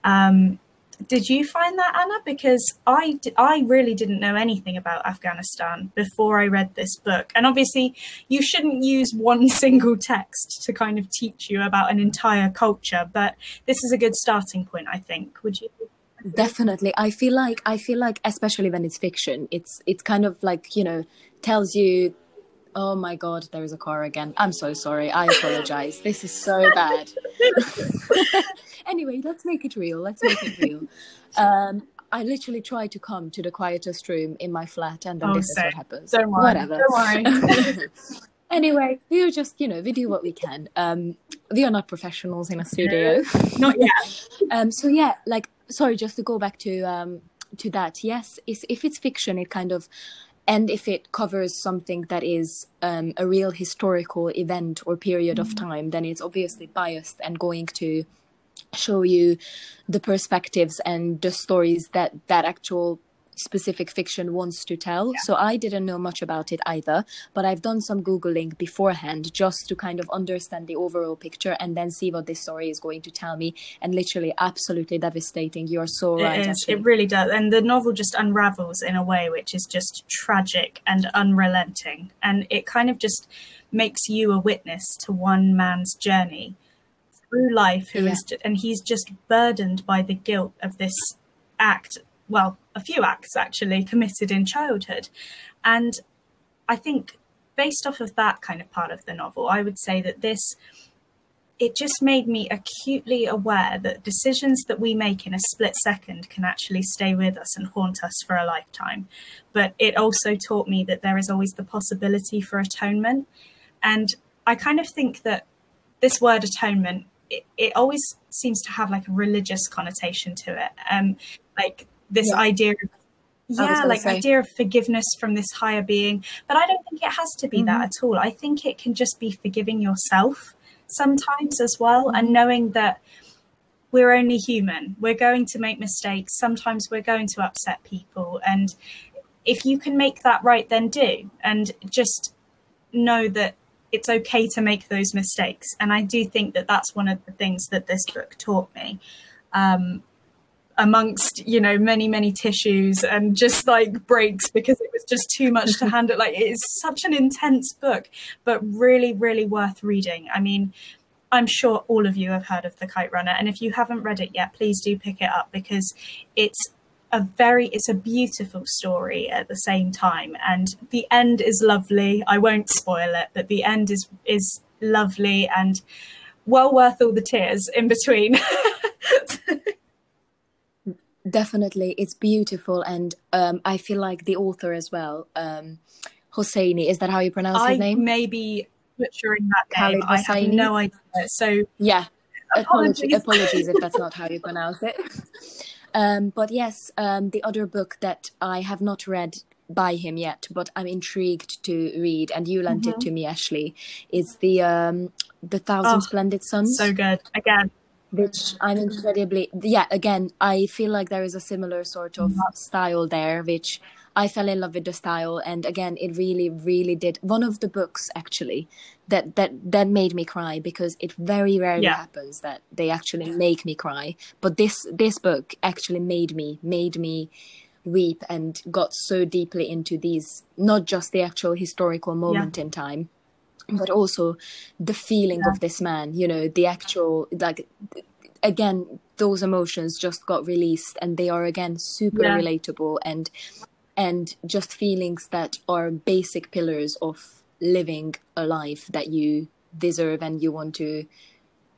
Speaker 2: Um, Did you find that, Anna? Because I, I really didn't know anything about Afghanistan before I read this book. And obviously, you shouldn't use one [LAUGHS] single text to kind of teach you about an entire culture, but this is a good starting point, I think. Would you?
Speaker 1: Definitely. I feel like I feel like especially when it's fiction, it's it's kind of like, you know, tells you Oh my god, there is a car again. I'm so sorry. I apologize. this is so bad. [LAUGHS] anyway, let's make it real. Let's make it real. Um, I literally try to come to the quietest room in my flat, and then oh, this is what happens.
Speaker 2: Don't worry. Whatever. Don't
Speaker 1: worry. [LAUGHS] anyway, we are just, you know, we do what we can. Um, we are not professionals in a studio.
Speaker 2: not yet. [LAUGHS]
Speaker 1: um, so yeah, like, sorry, just to go back to um, to that. Yes, if it's fiction, it kind of and if it covers something that is um, a real historical event or period mm-hmm. of time, then it's obviously biased and going to show you the perspectives and the stories that that actual specific fiction wants to tell. Yeah. So I didn't know much about it either, but I've done some Googling beforehand just to kind of understand the overall picture and then see what this story is going to tell me. And literally, absolutely devastating. You're so
Speaker 2: it
Speaker 1: right.
Speaker 2: Is. It really does. And the novel just unravels in a way which is just tragic and unrelenting. And it kind of just makes you a witness to one man's journey through life who yeah. is, and he's just burdened by the guilt of this act well, a few acts actually committed in childhood. And I think based off of that kind of part of the novel, I would say that this it just made me acutely aware that decisions that we make in a split second can actually stay with us and haunt us for a lifetime. But it also taught me that there is always the possibility for atonement. And I kind of think that this word atonement, it, it always seems to have like a religious connotation to it. Um, like this yeah. idea of yeah like say. idea of forgiveness from this higher being but i don't think it has to be mm-hmm. that at all i think it can just be forgiving yourself sometimes as well mm-hmm. and knowing that we're only human we're going to make mistakes sometimes we're going to upset people and if you can make that right then do and just know that it's okay to make those mistakes and i do think that that's one of the things that this book taught me um, amongst you know many many tissues and just like breaks because it was just too much to [LAUGHS] handle. Like it's such an intense book but really really worth reading. I mean i'm sure all of you have heard of the kite runner and if you haven't read it yet please do pick it up because it's a very it's a beautiful story at the same time and the end is lovely. I won't spoil it but the end is is lovely and well worth all the tears in between [LAUGHS]
Speaker 1: definitely it's beautiful and um, i feel like the author as well um, hosseini is that how you pronounce
Speaker 2: I
Speaker 1: his name
Speaker 2: maybe butchering that name. I have no idea. So
Speaker 1: yeah. Apologies, apologies. if that's not how you [LAUGHS] pronounce it. Um, but yes um, the other book that i have not read by him yet but i'm intrigued to read and you lent mm-hmm. it to me ashley is the um, the thousand oh, splendid suns.
Speaker 2: so good. Again
Speaker 1: which I'm incredibly yeah. Again, I feel like there is a similar sort of style there, which I fell in love with the style, and again, it really, really did. One of the books actually that that that made me cry because it very rarely yeah. happens that they actually make me cry. But this this book actually made me made me weep and got so deeply into these not just the actual historical moment yeah. in time but also the feeling yeah. of this man you know the actual like again those emotions just got released and they are again super yeah. relatable and and just feelings that are basic pillars of living a life that you deserve and you want to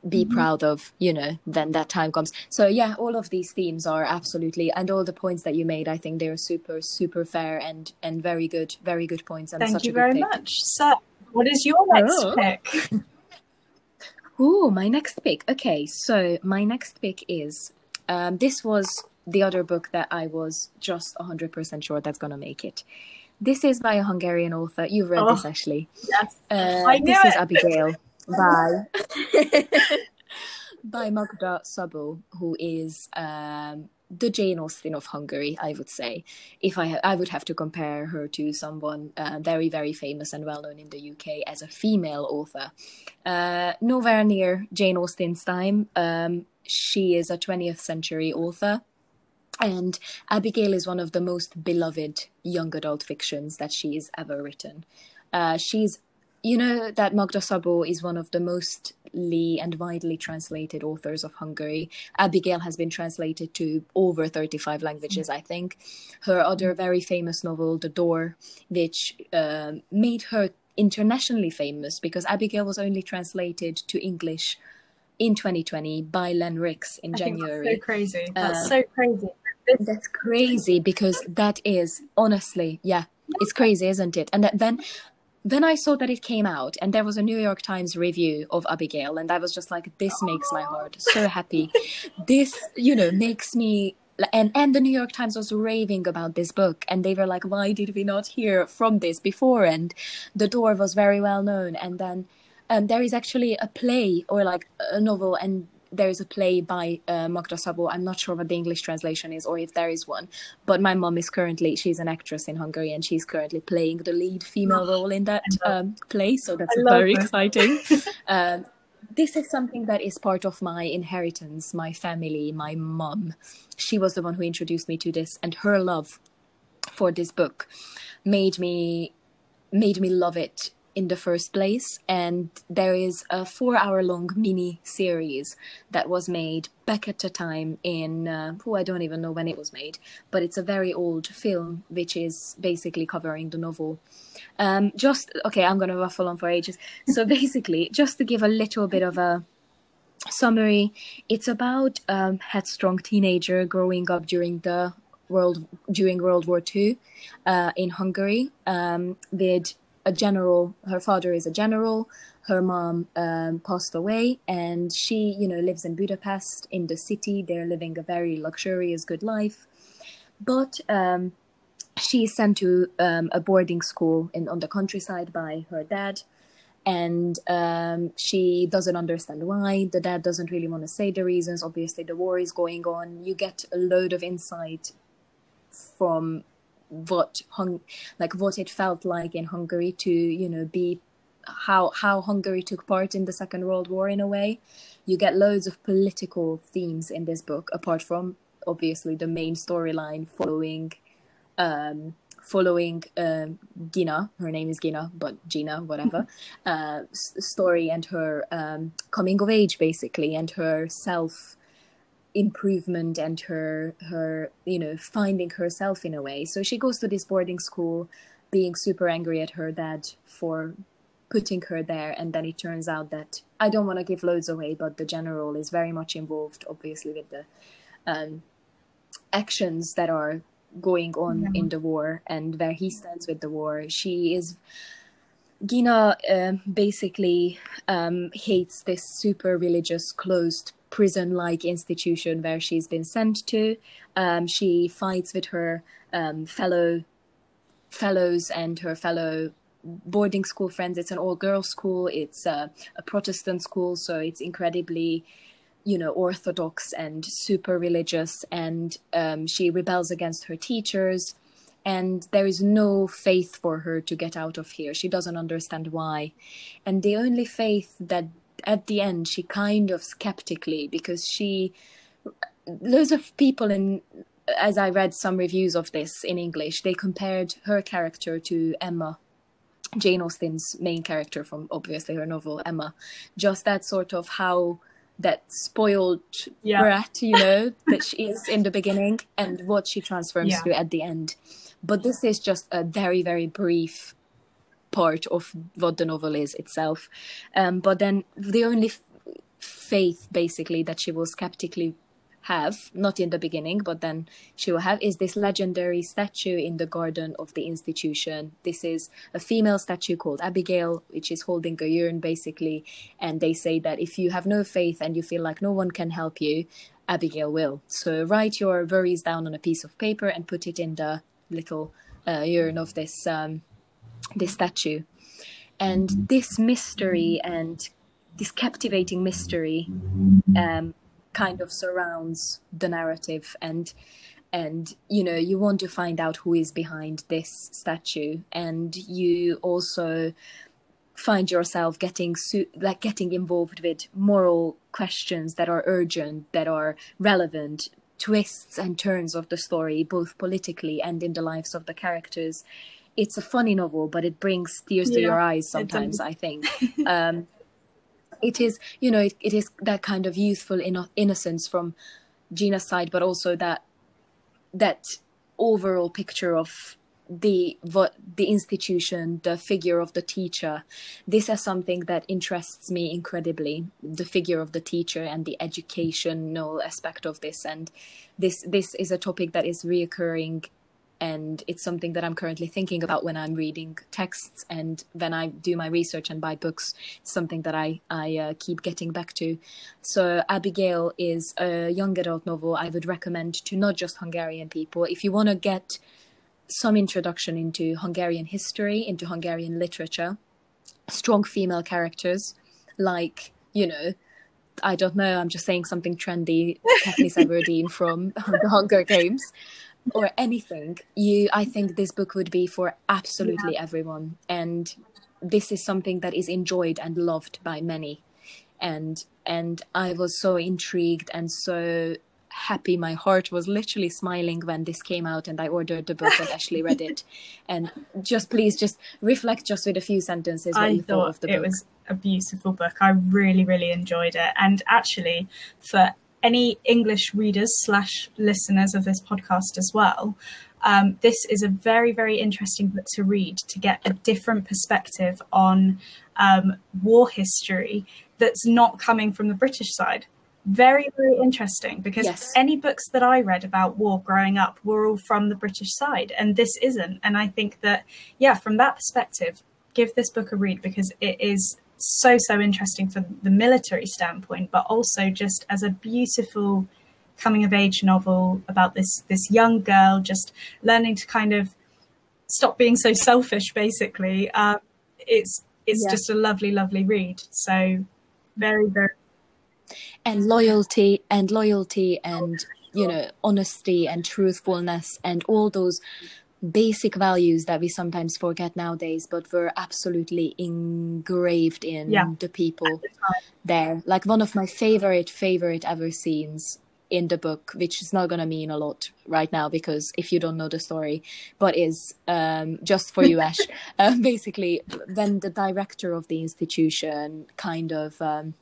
Speaker 1: be mm-hmm. proud of you know then that time comes so yeah all of these themes are absolutely and all the points that you made i think they're super super fair and and very good very good points and
Speaker 2: thank
Speaker 1: you
Speaker 2: very
Speaker 1: pick.
Speaker 2: much so what is your next oh. pick? [LAUGHS]
Speaker 1: Oh, my next pick. Okay, so my next pick is um, this was the other book that I was just 100% sure that's going to make it. This is by a Hungarian author. You've read oh, this, Ashley.
Speaker 2: Yes.
Speaker 1: Uh, I knew this it. is Abigail [LAUGHS] by, [LAUGHS] by Magda Szabó, who is um, the Jane Austen of Hungary, I would say. If I I would have to compare her to someone uh, very very famous and well known in the UK as a female author, uh, nowhere near Jane Austen's time. Um, she is a 20th century author, and Abigail is one of the most beloved young adult fictions that she's ever written. Uh, she's, you know, that Magda Szabó is one of the mostly and widely translated authors of Hungary. Abigail has been translated to over 35 languages, I think. Her other very famous novel, The Door, which uh, made her internationally famous because Abigail was only translated to English in 2020 by Len Rix in
Speaker 2: I
Speaker 1: January.
Speaker 2: That's so crazy. That's
Speaker 1: Uh,
Speaker 2: so crazy.
Speaker 1: That's crazy because that is honestly, yeah, it's crazy, isn't it? And that, then, then I saw that it came out, and there was a New York Times review of Abigail, and I was just like, this makes my heart so happy. [LAUGHS] this, you know, makes me. And and the New York Times was raving about this book, and they were like, "Why did we not hear from this before?" And the door was very well known, and then um, there is actually a play or like a novel, and there is a play by uh, Magda Szabó. I'm not sure what the English translation is or if there is one, but my mom is currently she's an actress in Hungary and she's currently playing the lead female role in that um, play. So that's very
Speaker 2: her.
Speaker 1: exciting. [LAUGHS] um, this is something that is part of my inheritance, my family, my mom. She was the one who introduced me to this, and her love for this book made me made me love it in the first place and there is a four hour long mini series that was made back at the time in uh, oh i don't even know when it was made but it's a very old film which is basically covering the novel. Um, just okay i'm gonna ruffle on for ages. So [LAUGHS] basically just to give a little bit of a summary it's about um, headstrong teenager growing up during the world during world war ii uh, in hungary um, with a general her father is a general her mom um, passed away and she you know lives in budapest in the city. They're living a very luxurious good life. But um, she is sent to um, a boarding school in on the countryside by her dad. And um, she doesn't understand why. The dad doesn't really want to say the reasons. Obviously the war is going on. You get a load of insight from what hung like what it felt like in Hungary to you know be how how Hungary took part in the Second World War in a way. You get loads of political themes in this book, apart from obviously the main storyline following um, following um, Gina. Her name is Gina, but Gina, whatever. [LAUGHS] uh, s- story and her um, coming of age, basically, and her self improvement and her her you know finding herself in a way. So she goes to this boarding school being super angry at her dad for putting her there. And then it turns out that i don't want to give loads away but the general is very much involved obviously with the um, actions that are going on
Speaker 2: Yeah.
Speaker 1: in the war and where he stands with the war. She is Gina uh, basically um, hates this super religious, closed prison like institution where she's been sent to. Um, she fights with her um, fellow fellows and her fellow boarding school friends. It's an all girls school, it's uh, a Protestant school, so it's incredibly you know orthodox and super religious and um, she rebels against her teachers and there is no faith for her to get out of here. She doesn't understand why. And the only faith that at the end she kind of skeptically because she loads of people in as I read some reviews of this in English, they compared her character to Emma, Jane Austen's main character from obviously her novel Emma. Just that sort of how that spoiled
Speaker 2: Yeah.
Speaker 1: brat, you know, [LAUGHS] that she is in the beginning and what she transforms
Speaker 2: Yeah.
Speaker 1: to at the end. But this is just a very, very brief part of what the novel is itself. Um, but then the only f- faith, basically, that she will skeptically have, not in the beginning, but then she will have, is this legendary statue in the garden of the institution. This is a female statue called Abigail, which is holding a urn, basically. And they say that if you have no faith and you feel like no one can help you, Abigail will. So write your worries down on a piece of paper and put it in the little uh, urn of this um, this statue. And this mystery and this captivating mystery um, kind of surrounds the narrative and and you know you want to find out who is behind this statue and you also find yourself getting su- like getting involved with moral questions that are urgent that are relevant twists and turns of the story, both politically and in the lives of the characters. It's a funny novel, but it brings tears yeah, to your eyes sometimes, I think. [LAUGHS] um, it is, you know, it, it is that kind of youthful inno- innocence from Gina's side, but also that that overall picture of the what the institution the figure of the teacher. This is something that interests me incredibly the figure of the teacher and the educational aspect of this. And this this is a topic that is reoccurring and it's something that I'm currently thinking about when I'm reading texts and when I do my research and buy books. something that I I uh, keep getting back to. So Abigail is a young adult novel I would recommend to not just Hungarian people. If you want to get some introduction into Hungarian history, into Hungarian literature, strong female characters like you know I don't know, I'm just saying something trendy, Katniss [LAUGHS] Everdeen from the Hunger Games or anything, you I think this book would be for absolutely yeah. everyone. And this is something that is enjoyed and loved by many. And and I was so intrigued and so happy. My heart was literally smiling when this came out and I ordered the book and [LAUGHS] actually read it. And just please just reflect just with a few sentences what I you thought, thought of the book.
Speaker 2: It was a beautiful book. I really, really enjoyed it. And actually for any English readers slash listeners of this podcast as well, um, this is a very, very interesting book to read to get a different perspective on um, war history that's not coming from the British side. Very, very interesting because yes. any books that I read about war growing up were all from the British side, and this isn't. And I think that, yeah, from that perspective, give this book a read because it is so so interesting from the military standpoint, but also just as a beautiful coming of age novel about this this young girl just learning to kind of stop being so selfish. Basically, uh, it's it's yeah. just a lovely lovely read. So very very
Speaker 1: and loyalty and loyalty and you know honesty and truthfulness and all those basic values that we sometimes forget nowadays, but were absolutely engraved in yeah. the people the there. Like one of my favorite, favorite ever scenes in the book, which is not going to mean a lot right now because if you don't know the story, but is um, just for you, Ash. um, [LAUGHS] basically, when the director of the institution kind of um,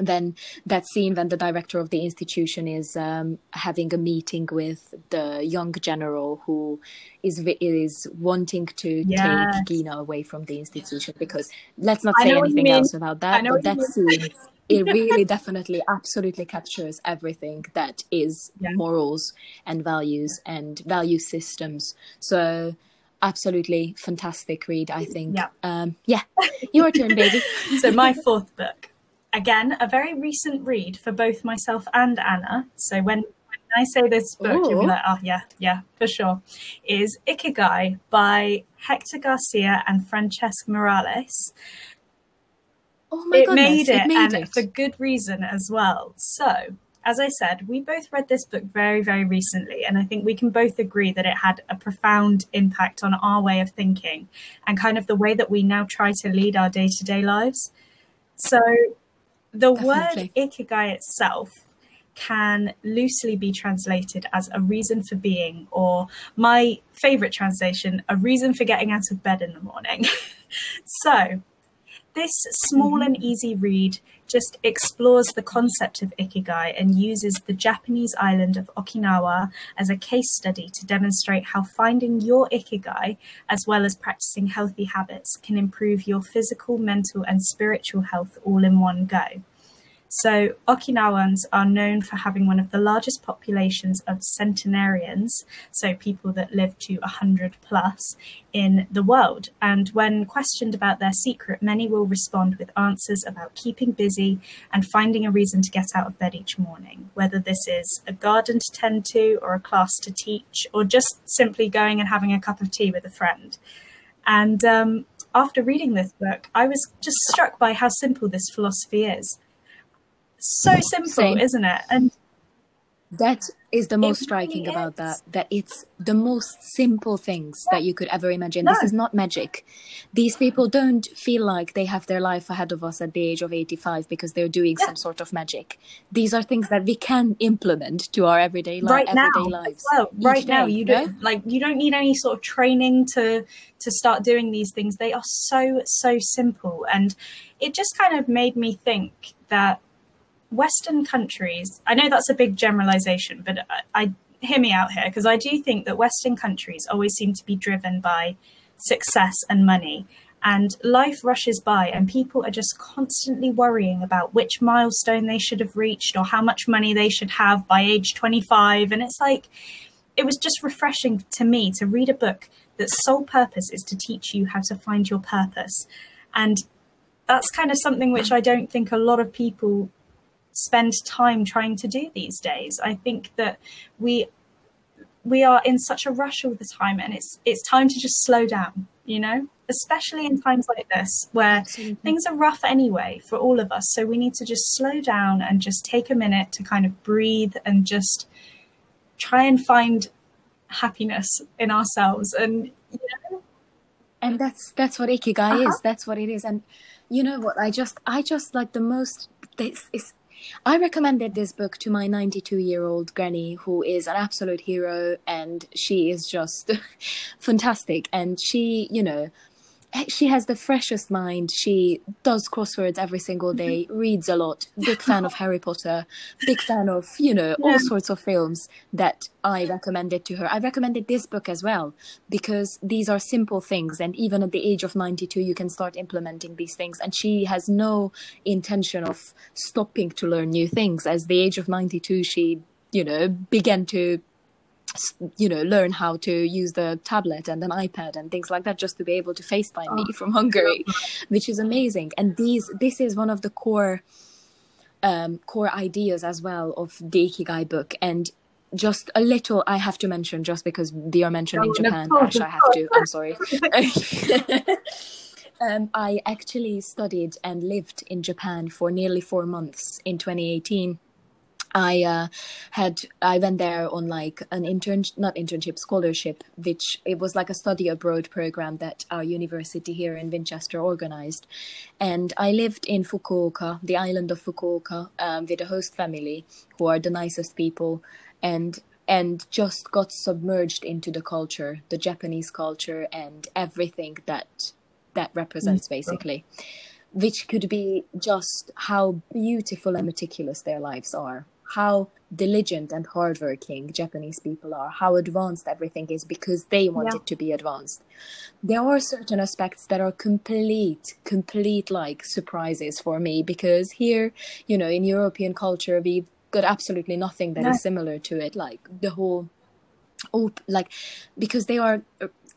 Speaker 1: then that scene when the director of the institution is um, having a meeting with the young general who is is wanting to yes. take Gina away from the institution because let's not say anything else about that but that scene [LAUGHS] it really definitely absolutely captures everything that is yeah. morals and values and value systems. So absolutely fantastic read i think. Yeah. Um yeah your turn baby. [LAUGHS]
Speaker 2: So my fourth book again, a very recent read for both myself and Anna. So when, when I say this book, Ooh. you'll be like, oh, yeah, yeah, for sure. Is Ikigai by Hector Garcia and Francesc Miralles.
Speaker 1: Oh my it goodness, made it, it made
Speaker 2: and
Speaker 1: it.
Speaker 2: for good reason as well. So, as I said, we both read this book very, very recently, and I think we can both agree that it had a profound impact on our way of thinking and kind of the way that we now try to lead our day to day lives. So, the Definitely. word ikigai itself can loosely be translated as a reason for being, or my favorite translation, a reason for getting out of bed in the morning. [LAUGHS] so, this small mm-hmm. and easy read just explores the concept of ikigai and uses the Japanese island of Okinawa as a case study to demonstrate how finding your ikigai, as well as practicing healthy habits, can improve your physical, mental, and spiritual health all in one go. So Okinawans are known for having one of the largest populations of centenarians, so people that live to 100 plus in the world. And when questioned about their secret, many will respond with answers about keeping busy and finding a reason to get out of bed each morning, whether this is a garden to tend to or a class to teach, or just simply going and having a cup of tea with a friend. And um, after reading this book, I was just struck by how simple this philosophy is so simple, Same. isn't it? And
Speaker 1: that is the most
Speaker 2: really
Speaker 1: striking about that that it's the most simple things that you could ever imagine.
Speaker 2: No.
Speaker 1: this is not magic. These people don't feel like they have their life ahead of us at the age of 85 because they're doing
Speaker 2: Yeah.
Speaker 1: some sort of magic. These are things that we can implement to our everyday, li-
Speaker 2: right now
Speaker 1: everyday
Speaker 2: as
Speaker 1: lives.
Speaker 2: well. Right now you don't like you don't need any sort of training to to start doing these things. They are so so simple. And it just kind of made me think that western countries i know that's a big generalization but i, I hear me out here because i do think that western countries always seem to be driven by success and money. And life rushes by and people are just constantly worrying about which milestone they should have reached or how much money they should have by age 25 and it's like it was just refreshing to me to read a book that's sole purpose is to teach you how to find your purpose. And that's kind of something which i don't think a lot of people spend time trying to do these days. I think that we we are in such a rush all the time and it's it's time to just slow down you know? Especially in times like this where
Speaker 1: Absolutely.
Speaker 2: things are rough anyway for all of us. So we need to just slow down and just take a minute to kind of breathe and just try and find happiness in ourselves and you know?
Speaker 1: And that's that's what ikigai
Speaker 2: Uh-huh.
Speaker 1: is that's what it is. And you know what? I just i just like the most this is i recommended this book to my 92 year old granny who is an absolute hero and she is just [LAUGHS] fantastic. And she you know Eh, she has the freshest mind. She does crosswords every single mm-hmm. day reads a lot. Big fan of harry potter. Big fan of you know all sorts of films that i recommended to her. I recommended this book as well because these are simple things and even at the age of 92 you can start implementing these things. And she has no intention of stopping to learn new things. As the age of 92 she you know began to you know learn how to use the tablet and an ipad and things like that just to be able to facetime me from hungary which is amazing. And these this is one of the core um core ideas as well of the ikigai book. And just a little i have to mention just because we are mentioning
Speaker 2: Oh,
Speaker 1: japan
Speaker 2: course,
Speaker 1: Ash, i have to i'm sorry. [LAUGHS] [LAUGHS] Um, I actually studied and lived in Japan for nearly four months in 2018. I uh, had I went there on like an intern not internship scholarship, which it was like a study abroad program that our university here in Winchester organized, and I lived in Fukuoka, the island of Fukuoka, um, with a host family who are the nicest people, and and just got submerged into the culture, the Japanese culture, and everything that that represents basically which could be just how beautiful and meticulous their lives are how diligent and hardworking japanese people are how advanced everything is because they want
Speaker 2: Yeah.
Speaker 1: it to be advanced there are certain aspects that are complete complete like surprises for me because here you know in european culture we've got absolutely nothing that is
Speaker 2: No.
Speaker 1: similar to it like the whole op- like because they are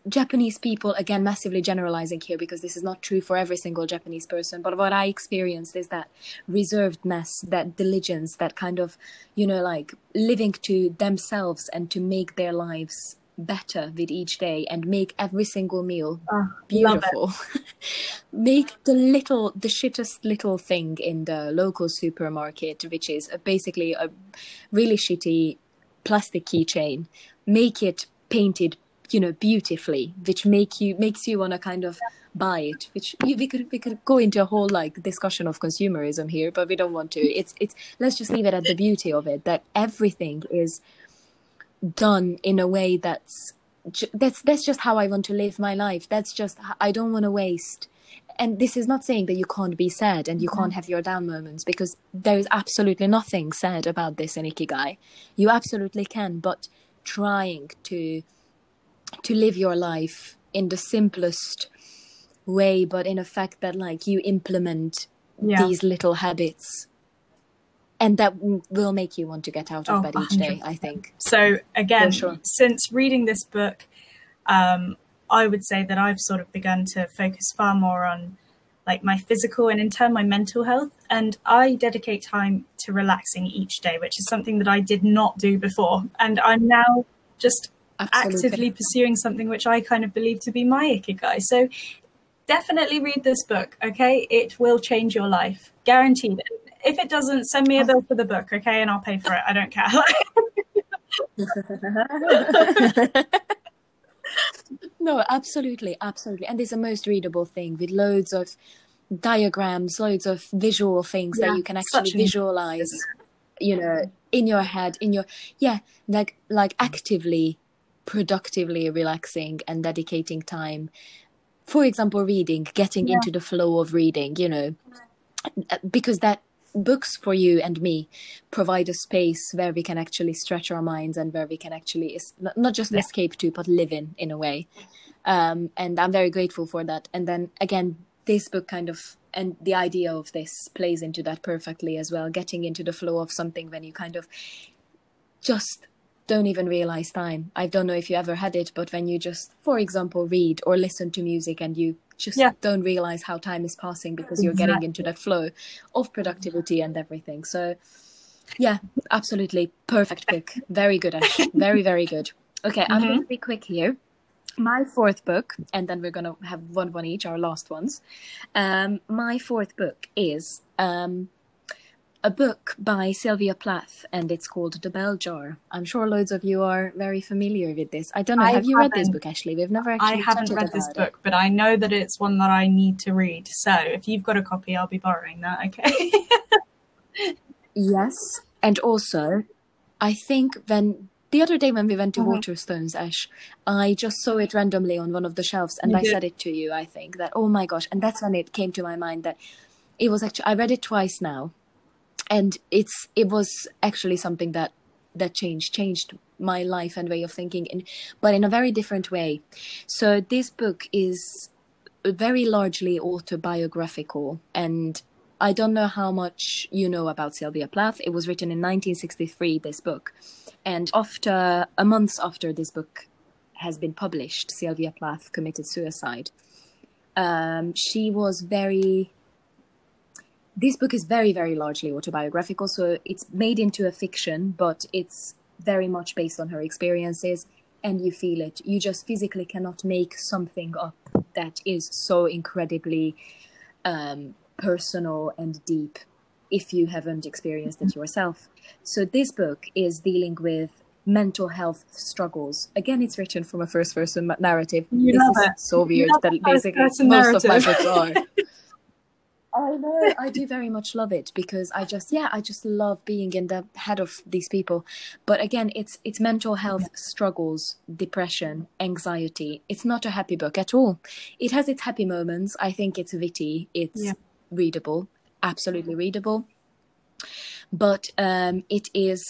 Speaker 1: Japanese people again massively generalizing here because this is not true for every single Japanese person but what I experienced is that reservedness that diligence that kind of you know like living to themselves and to make their lives better with each day and make every single meal
Speaker 2: ah, it.
Speaker 1: beautiful [LAUGHS] make the little the shittest little thing in the local supermarket which is basically a really shitty plastic keychain make it painted you know beautifully which make you makes you want to kind of buy it which you, we could we could go into a whole like discussion of consumerism here but we don't want to it's it's let's just leave it at the beauty of it that everything is done in a way that's that's that's just how I want to live my life. That's just I don't want to waste. And this is not saying that you can't be sad and you mm-hmm. can't have your down moments because there is absolutely nothing sad about this in Ikigai. You absolutely can, but trying to to live your life in the simplest way, but in a fact that like you implement
Speaker 2: Yeah.
Speaker 1: these little habits and that will make you want to get out of
Speaker 2: Oh,
Speaker 1: bed each day,
Speaker 2: 100%.
Speaker 1: I think.
Speaker 2: So again,
Speaker 1: sure.
Speaker 2: since reading this book, um, I would say that I've sort of begun to focus far more on like my physical and in turn my mental health. And I dedicate time to relaxing each day, which is something that I did not do before. And I'm now just
Speaker 1: Absolutely.
Speaker 2: actively pursuing something which I kind of believe to be my ikigai. So definitely read this book, okay? It will change your life, guaranteed. If it doesn't, send me a bill for the book, okay? And I'll pay for it. I don't care. [LAUGHS]
Speaker 1: no, absolutely, absolutely. And it's the most readable thing with loads of diagrams, loads of visual things
Speaker 2: Yeah,
Speaker 1: that you can actually visualize, you know, in your head, in your yeah, like like mm-hmm. actively, productively relaxing and dedicating time. For example, reading, getting
Speaker 2: Yeah.
Speaker 1: into the flow of reading, you know, because that books for you and me provide a space where we can actually stretch our minds and where we can actually es- not just
Speaker 2: Yeah.
Speaker 1: escape to but live in in a way um, and i'm very grateful for that and then again this book kind of and the idea of this plays into that perfectly as well getting into the flow of something when you kind of just don't even realize time. I don't know if you ever had it but when you just for example read or listen to music and you just
Speaker 2: Yeah.
Speaker 1: don't realize how time is passing because you're getting into that flow of productivity and everything. So yeah absolutely perfect pick. Very good ash. [LAUGHS] Very very good. Okay i'm going to be quick here. My fourth book and then we're going to have one one each our last ones. Um my fourth book is um a book by Sylvia Plath, and it's called The Bell Jar. I'm sure loads of you are very familiar with this. I don't know.
Speaker 2: I
Speaker 1: have you read this book, Ashley? We've never actually
Speaker 2: I haven't read this
Speaker 1: it.
Speaker 2: book, but I know that it's one that I need to read. So if you've got a copy, I'll be borrowing that. Okay. [LAUGHS]
Speaker 1: Yes, and also, I think when the other day when we went to
Speaker 2: Mhm.
Speaker 1: Waterstones, Ash, I just saw it randomly on one of the shelves, and
Speaker 2: You
Speaker 1: I
Speaker 2: did.
Speaker 1: said it to you. I think that oh my gosh, and that's when it came to my mind that it was actually I read it twice now, and it's it was actually something that that changed changed my life and way of thinking, in, but in a very different way. So this book is very largely autobiographical and I don't know how much you know about Sylvia Plath. It was written in 1963, this book. And after a month after this book has been published, Sylvia Plath committed suicide. Um, she was very. This book is very, very largely autobiographical, so it's made into a fiction, but it's very much based on her experiences, and you feel it. You just physically cannot make something up that is so incredibly um, personal and deep if you haven't experienced it yourself. So this book is dealing with mental health struggles. Again, it's written from a first person narrative.
Speaker 2: You
Speaker 1: this is
Speaker 2: it.
Speaker 1: so weird that basically most of my books are. [LAUGHS] I know, I do very much love it because I just yeah, I just love being in the head of these people. But again, it's it's mental health struggles, depression, anxiety. It's not a happy book at all. It has its happy moments. I think it's witty, it's
Speaker 2: Yeah.
Speaker 1: readable, absolutely readable. But um it is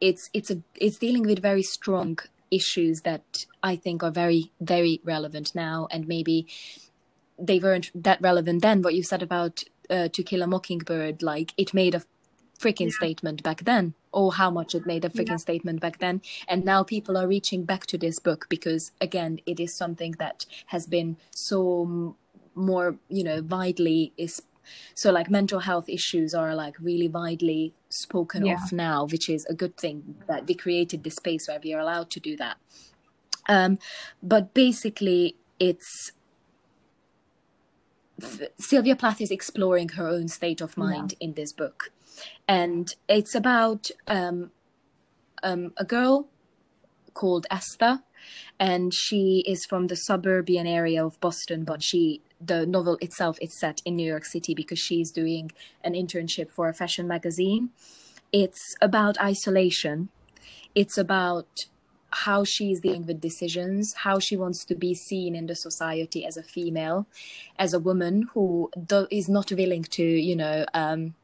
Speaker 1: it's it's a it's dealing with very strong issues that I think are very very relevant now and maybe they weren't that relevant then. What you said about uh, To Kill a Mockingbird, like it made a freaking
Speaker 2: Yeah.
Speaker 1: statement back then, or how much it made a freaking
Speaker 2: Yeah.
Speaker 1: statement back then. And now people are reaching back to this book because, again, it is something that has been so m- more, you know, widely is. So, like, mental health issues are like really widely spoken
Speaker 2: Yeah.
Speaker 1: of now, which is a good thing that we created this space where we are allowed to do that. Um, but basically, it's Sylvia Plath is exploring her own state of mind in this book. And it's about um, um, a girl called Esther, and she is from the suburban area of Boston, but she the novel itself is set in New York City because she's doing an internship for a fashion magazine. It's about isolation. It's about how she is dealing with decisions, how she wants to be seen in the society as a female, as a woman who do- is not willing to, you know, um,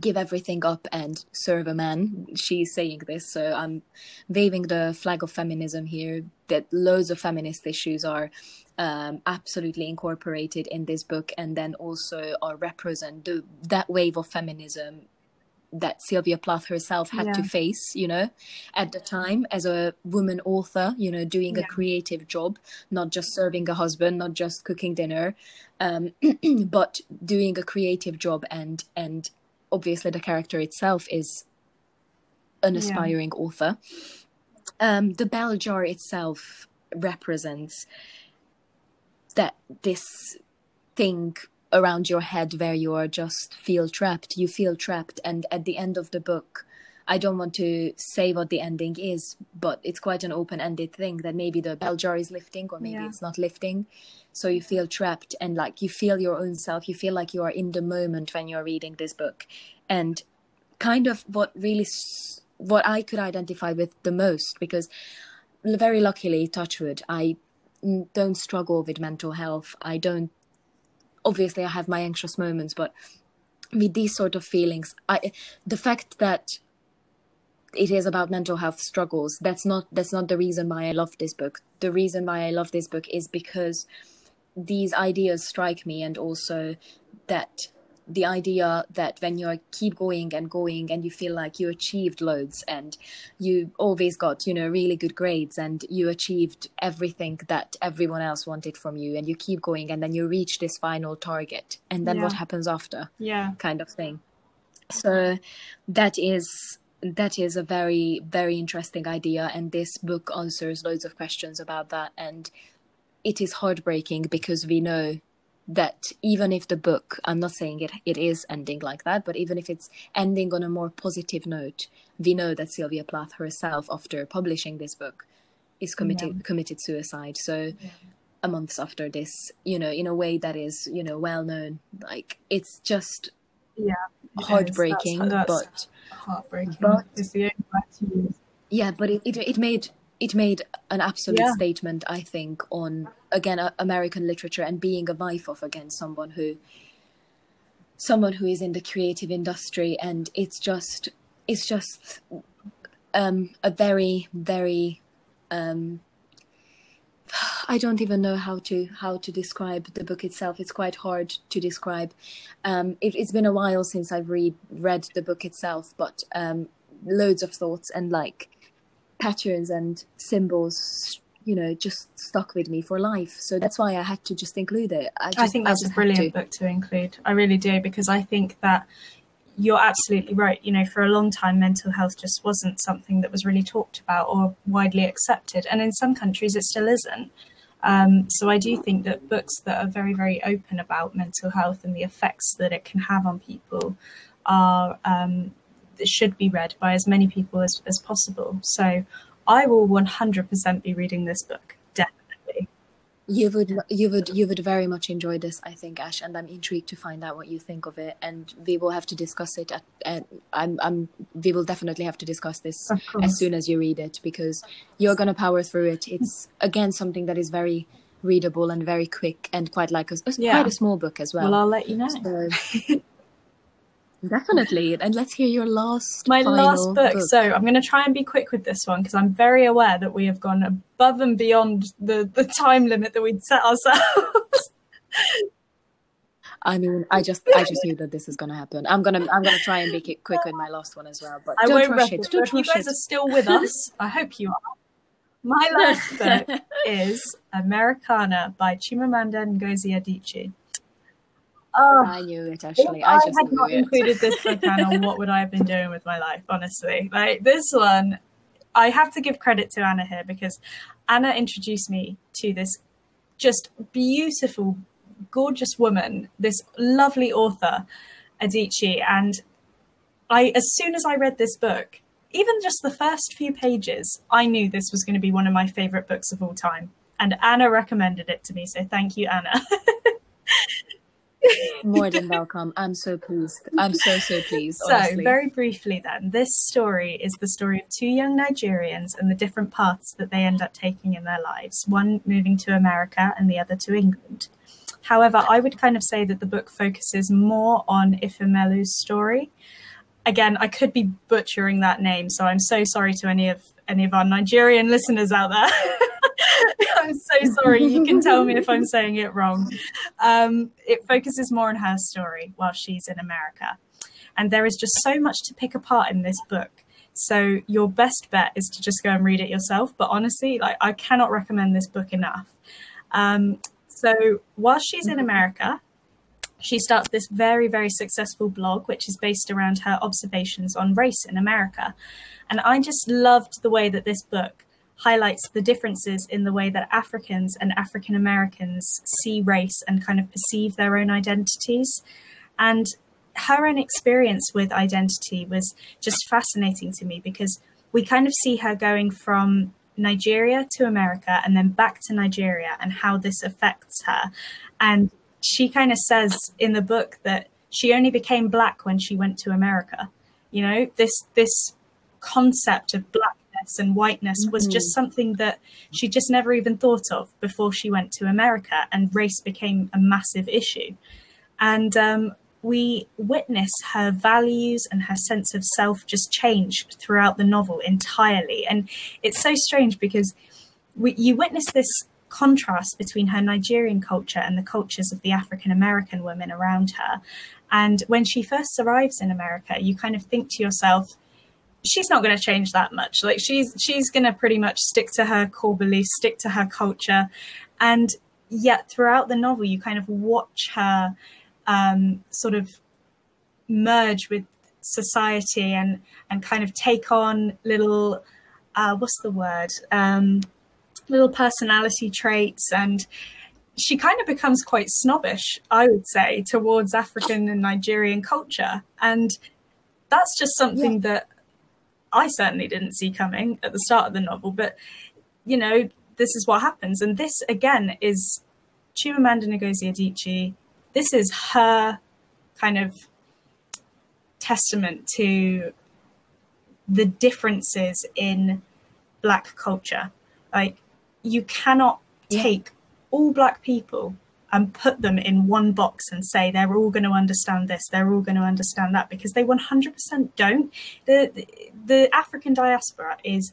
Speaker 1: give everything up and serve a man. She's saying this, so I'm waving the flag of feminism here. That loads of feminist issues are um, absolutely incorporated in this book, and then also are represent the, that wave of feminism that Sylvia Plath herself had to face, you know, at the time as a woman author, you know, doing a creative job, not just serving a husband, not just cooking dinner, um, [CLEARS THROAT] but doing a creative job and and obviously the character itself is an
Speaker 2: Yeah.
Speaker 1: aspiring author. Um, the bell jar itself represents that this thing around your head where you are just feel trapped you feel trapped and at the end of the book I don't want to say what the ending is, but it's quite an open-ended thing that maybe the bell jar is lifting or maybe
Speaker 2: Yeah.
Speaker 1: it's not lifting. So you feel trapped and like you feel your own self. You feel like you are in the moment when you're reading this book, and kind of what really what I could identify with the most because very luckily, touchwood, I don't struggle with mental health. I don't. Obviously, I have my anxious moments, but with these sort of feelings, I the fact that it is about mental health struggles that's not that's not the reason why i love this book. The reason why i love this book is because these ideas strike me and also that the idea that when you keep going and going and you feel like you achieved loads and you always got you know really good grades and you achieved everything that everyone else wanted from you and you keep going and then you reach this final target and then
Speaker 2: Yeah.
Speaker 1: what happens after
Speaker 2: Yeah.
Speaker 1: kind of thing so that is that is a very very interesting idea and this book answers loads of questions about that and it is heartbreaking because we know that even if the book i'm not saying it it is ending like that but even if it's ending on a more positive note we know that sylvia plath herself after publishing this book is committed committed suicide so a month after this you know in a way that is you know well known like it's just
Speaker 2: Yeah. it
Speaker 1: heartbreaking
Speaker 2: That's- that's
Speaker 1: but
Speaker 2: heartbreaking.
Speaker 1: but-
Speaker 2: is the only word to use.
Speaker 1: yeah but it, it it made it made an absolute
Speaker 2: Yeah.
Speaker 1: statement i think on again american literature and being a wife of again someone who someone who is in the creative industry and it's just it's just um a very very um I don't even know how to how to describe the book itself. It's quite hard to describe. Um, it, it's been a while since I've read read the book itself, but um, loads of thoughts and like patterns and symbols, you know, just stuck with me for life. So that's why I had to just include it. I, just,
Speaker 2: I think that's a
Speaker 1: had to.
Speaker 2: brilliant book to include. I really do because I think that you're absolutely right. You know, for a long time, mental health just wasn't something that was really talked about or widely accepted, and in some countries, it still isn't. Um, so I do think that books that are very, very open about mental health and the effects that it can have on people are um, should be read by as many people as, as possible. So I will 100% be reading this book. Definitely.
Speaker 1: You would you would you would very much enjoy this, I think, Ash, and I'm intrigued to find out what you think of it. And we will have to discuss it. At, at I'm I'm we will definitely have to discuss this as soon as you read it because you're gonna power through it. It's again something that is very readable and very quick and quite like a,
Speaker 2: Yeah.
Speaker 1: quite a small book as well.
Speaker 2: Well, I'll let you know.
Speaker 1: So, [LAUGHS] definitely, and let's hear your last
Speaker 2: my last book. So I'm going to try and be quick with this one because I'm very aware that we have gone above and beyond the, the time limit that we'd set ourselves. [LAUGHS]
Speaker 1: I mean, I just I just knew that this is gonna happen. I'm gonna I'm gonna try and make it quick with my last one as well. But
Speaker 2: I
Speaker 1: don't
Speaker 2: won't
Speaker 1: rush
Speaker 2: rush
Speaker 1: it. Don't
Speaker 2: If you
Speaker 1: rush
Speaker 2: guys
Speaker 1: it.
Speaker 2: are still with us, I hope you are. My last [LAUGHS] book is Americanah by Chimamanda Ngozi Adichie. Oh,
Speaker 1: I knew it actually.
Speaker 2: I
Speaker 1: I just
Speaker 2: had not
Speaker 1: it.
Speaker 2: included this book, Anna, [LAUGHS] what would I have been doing with my life? Honestly, like this one, I have to give credit to Anna here because Anna introduced me to this just beautiful, gorgeous woman, this lovely author, Adichie, and I, as soon as I read this book, even just the first few pages, I knew this was going to be one of my favorite books of all time. And Anna recommended it to me, so thank you, Anna. [LAUGHS]
Speaker 1: More than [LAUGHS] welcome. I'm so pleased. I'm so so pleased.
Speaker 2: So,
Speaker 1: honestly.
Speaker 2: very briefly, then, this story is the story of two young Nigerians and the different paths that they end up taking in their lives, one moving to America and the other to England. However, I would kind of say that the book focuses more on Ifemelu's story. Again, I could be butchering that name, so I'm so sorry to any of any of our Nigerian listeners out there. [LAUGHS] I'm so sorry. You can tell me if I'm saying it wrong. Um, it focuses more on her story while she's in America. And there is just so much to pick apart in this book. So your best bet is to just go and read it yourself. But honestly, like I cannot recommend this book enough. Um, so while she's in America, she starts this very, very successful blog, which is based around her observations on race in America. And I just loved the way that this book highlights the differences in the way that Africans and African Americans see race and kind of perceive their own identities. And her own experience with identity was just fascinating to me because we kind of see her going from Nigeria to America and then back to Nigeria and how this affects her. And she kind of says in the book that she only became black when she went to America. You know, this this concept of blackness and whiteness mm-hmm. was just something that she just never even thought of before she went to America, and race became a massive issue. And um, we witness her values and her sense of self just change throughout the novel entirely. And it's so strange because we, you witness this contrast between her Nigerian culture and the cultures of the African American women around her. And when she first arrives in America, you kind of think to yourself, she's not going to change that much. Like she's she's going to pretty much stick to her core beliefs, stick to her culture, and yet throughout the novel, you kind of watch her um, sort of merge with society and and kind of take on little uh, what's the word um, little personality traits and she kind of becomes quite snobbish i would say towards african and nigerian culture and that's just something yeah. that i certainly didn't see coming at the start of the novel but you know this is what happens and this again is chimamanda ngozi adichie this is her kind of testament to the differences in black culture. Like you cannot take yeah. all black people and put them in one box and say they're all going to understand this, they're all going to understand that, because they 100% don't. The, the, the African diaspora is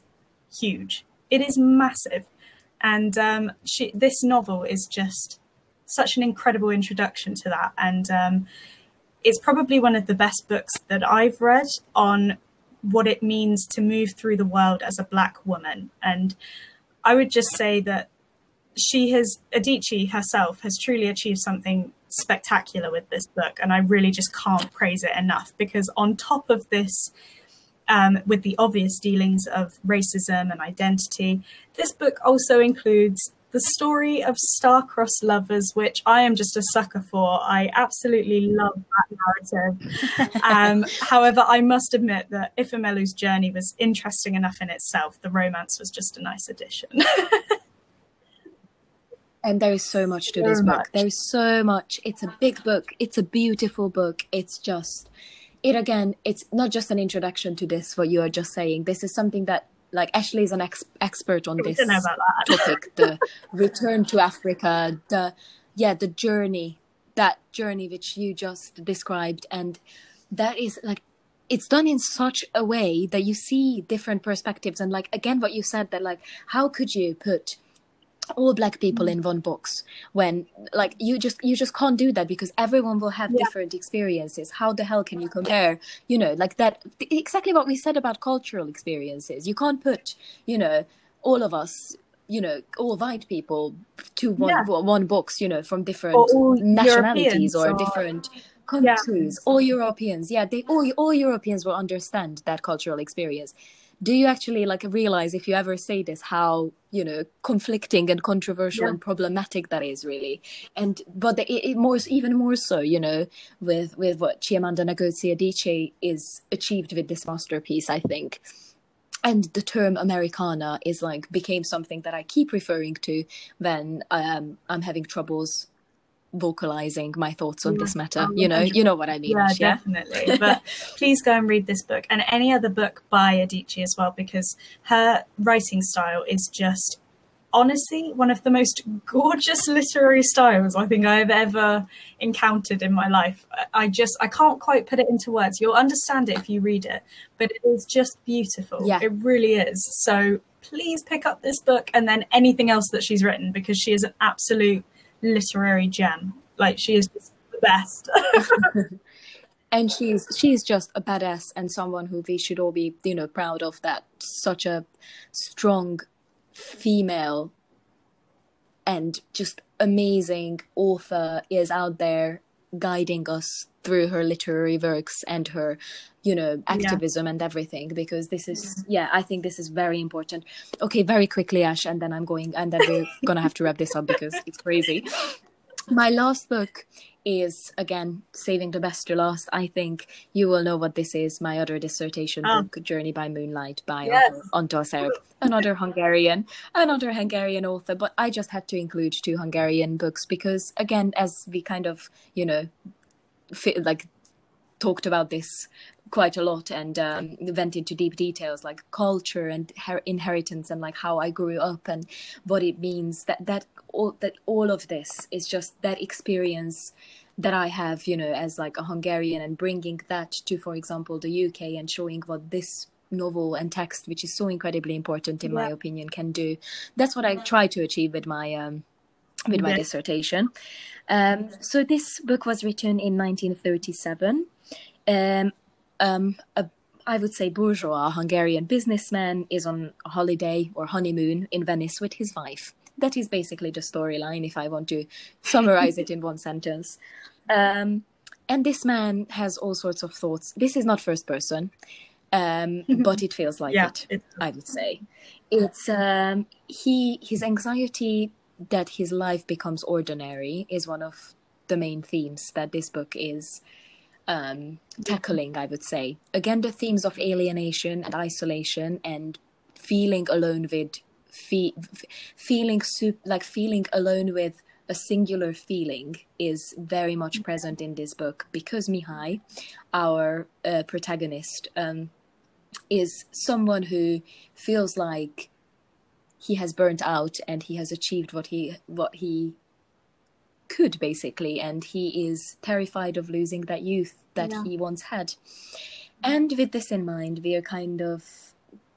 Speaker 2: huge. It is massive, and um, she, this novel is just such an incredible introduction to that. And um, it's probably one of the best books that I've read on what it means to move through the world as a Black woman. And I would just say that she has, Adichie herself, has truly achieved something spectacular with this book. And I really just can't praise it enough because, on top of this, um, with the obvious dealings of racism and identity, this book also includes the story of star-crossed lovers, which I am just a sucker for. I absolutely love that narrative. [LAUGHS] um, however, I must admit that Ifemelu's journey was interesting enough in itself. The romance was just a nice addition. [LAUGHS]
Speaker 1: and there is so much to so this much. book. There is so much. It's a big book. It's a beautiful book. It's just it again. It's not just an introduction to this. What you are just saying. This is something that like Ashley is an ex- expert on this topic the [LAUGHS] return to Africa the yeah the journey that journey which you just described. And that is like it's done in such a way that you see different perspectives. And like again what you said that like how could you put all black people in one box when like you just you just can't do that because everyone will have yeah. different experiences how the hell can you compare you know like that exactly what we said about cultural experiences you can't put you know all of us you know all white people to one yeah. one box you know from different nationalities or, or, different countries yeah. all europeans yeah they all all europeans will understand that cultural experience do you actually like realize if you ever say this how you know conflicting and controversial yeah. and problematic that is really and but the, it, it, more even more so you know with with what Chimamanda Ngozi Adichie is achieved with this masterpiece I think and the term Americanah is like became something that I keep referring to when um, I'm having troubles vocalizing my thoughts on this matter. You know you know what i mean
Speaker 2: yeah, yeah? definitely. But [LAUGHS] please go and read this book and any other book by adichie as well because her writing style is just honestly one of the most [LAUGHS] gorgeous literary styles i think i've ever encountered in my life. I just i can't quite put it into words. You'll understand it if you read it but it is just beautiful. Yeah. It really is. So please pick up this book and then anything else that she's written because she is an absolute literary gem. Like she is the best. [LAUGHS]
Speaker 1: and she's she's just a badass and someone who we should all be you know proud of that such a strong female and just amazing author is out there guiding us through her literary works and her you know activism yeah. and everything because this is yeah i think this is very important. Okay very quickly ash and then i'm going and then we're gonna have to wrap this up because it's crazy. My last book is again saving the best to last. I think you will know what this is. My other dissertation oh. book, Journey by Moonlight by yes. Szerb, another Hungarian, another Hungarian author. But I just had to include two Hungarian books because, again, as we kind of you know, fit, like talked about this quite a lot and um, went into deep details like culture and her- inheritance and like how I grew up and what it means that that all that all of this is just that experience that I have, you know, as like a Hungarian and bringing that to, for example, the UK and showing what this novel and text, which is so incredibly important in yeah. my opinion, can do. That's what I try to achieve with my um, with my yeah. dissertation. Um, so this book was written in 1937. Um, um, a, I would say bourgeois Hungarian businessman is on a holiday or honeymoon in Venice with his wife. That is basically the storyline if i want to [LAUGHS] summarize it in one sentence. Um, and this man has all sorts of thoughts. This is not first person um, but it feels like yeah, it, it, i would say. It's um, he his anxiety that his life becomes ordinary is one of the main themes that this book is um, tackling i would say. Again the themes of alienation and isolation and feeling alone with fe- feeling soup like feeling alone with a singular feeling is very much present in this book because Mihály, our uh, protagonist, um, is someone who feels like he has burnt out and he has achieved what he what he could basically and he is terrified of losing that youth that yeah. he once had and with this in mind we are kind of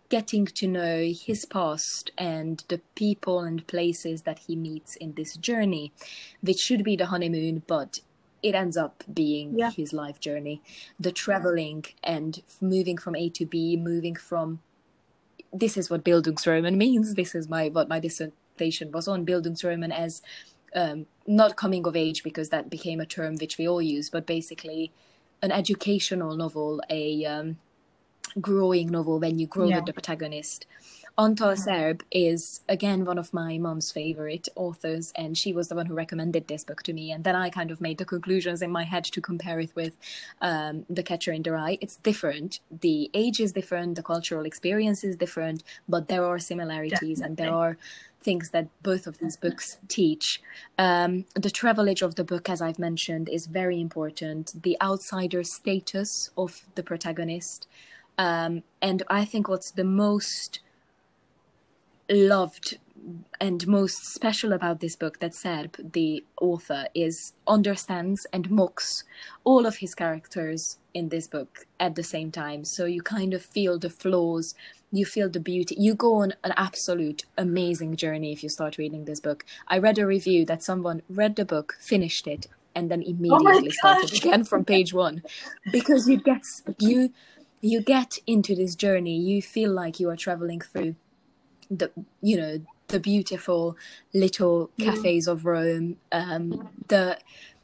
Speaker 1: getting to know his past and the people and places that he meets in this journey, which should be the honeymoon, but it ends up being yeah. his life journey. The traveling and moving from A to B, moving from this is what Bildungsroman means. This is my what my dissertation was on Bildungsroman as um, not coming of age because that became a term which we all use, but basically an educational novel, a um, growing novel when you grow yeah. with the protagonist. Antal Szerb is again one of my mom's favorite authors, and she was the one who recommended this book to me. And then I kind of made the conclusions in my head to compare it with um, The Catcher in the Rye. It's different. The age is different, the cultural experience is different, but there are similarities, Definitely. and there are things that both of these books teach. Um, the travelage of the book, as I've mentioned, is very important. The outsider status of the protagonist. Um, and I think what's the most loved and most special about this book that Szerb, the author, is understands and mocks all of his characters in this book at the same time. So you kind of feel the flaws, you feel the beauty. You go on an absolute amazing journey if you start reading this book. I read a review that someone read the book, finished it, and then oh immediately oh started again from page one because you get you you get into this journey you feel like you are traveling through the you know the beautiful little cafes of rome um the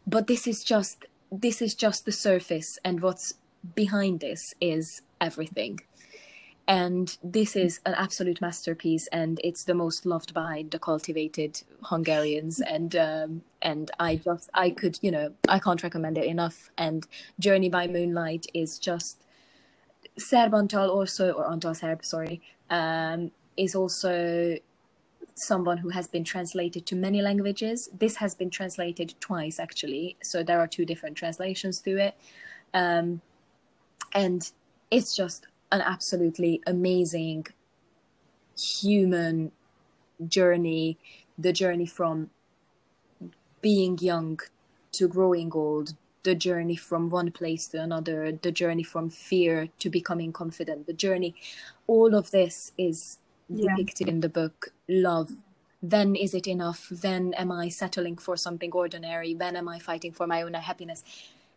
Speaker 1: but this is just this is just the surface and what's behind this is everything. And this is an absolute masterpiece and it's the most loved by the cultivated hungarians [LAUGHS] and um, and i just i could you know i can't recommend it enough. And journey by moonlight is just Szerb Antal also, or Antal Szerb, sorry, um, is also someone who has been translated to many languages. This has been translated twice, actually. So there are two different translations to it. Um, and it's just an absolutely amazing human journey the journey from being young to growing old the journey from one place to another, the journey from fear to becoming confident, the journey, all of this is yeah. depicted in the book. Love. Then is it enough? Then am I settling for something ordinary? When am I fighting for my own happiness?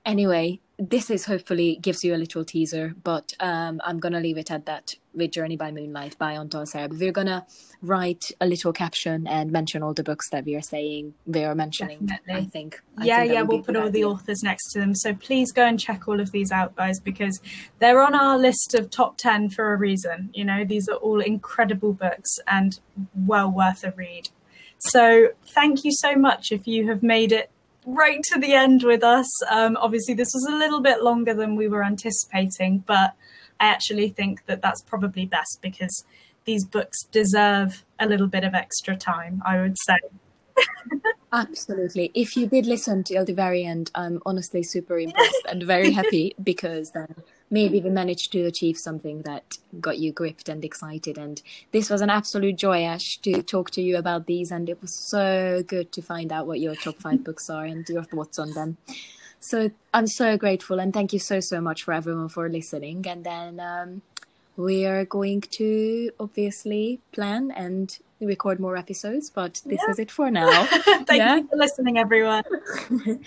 Speaker 1: Anyway, this is hopefully gives you a little teaser, but um, I'm gonna leave it at that with Journey by Moonlight by Antal Szerb. We're gonna write a little caption and mention all the books that we are saying we are mentioning. Definitely. I think.
Speaker 2: I yeah, think yeah, we'll put all idea. the authors next to them. So please go and check all of these out, guys, because they're on our list of top ten for a reason. You know, these are all incredible books and well worth a read. So thank you so much if you have made it right to the end with us. Um, obviously, this was a little bit longer than we were anticipating, but I actually think that that's probably best because these books deserve a little bit of extra time, I would say.
Speaker 1: Absolutely. If you did listen till the very end, I'm honestly super [LAUGHS] impressed and very happy because then maybe we managed to achieve something that got you gripped and excited. And this was an absolute joy, Ash, to talk to you about these. And it was so good to find out what your top five books are and your thoughts on them. So I'm so grateful and thank you so, so much for everyone for listening. And then um, we are going to obviously plan and record more episodes, but this yeah. is it for now. [LAUGHS]
Speaker 2: Thank yeah? you for listening, everyone. [LAUGHS]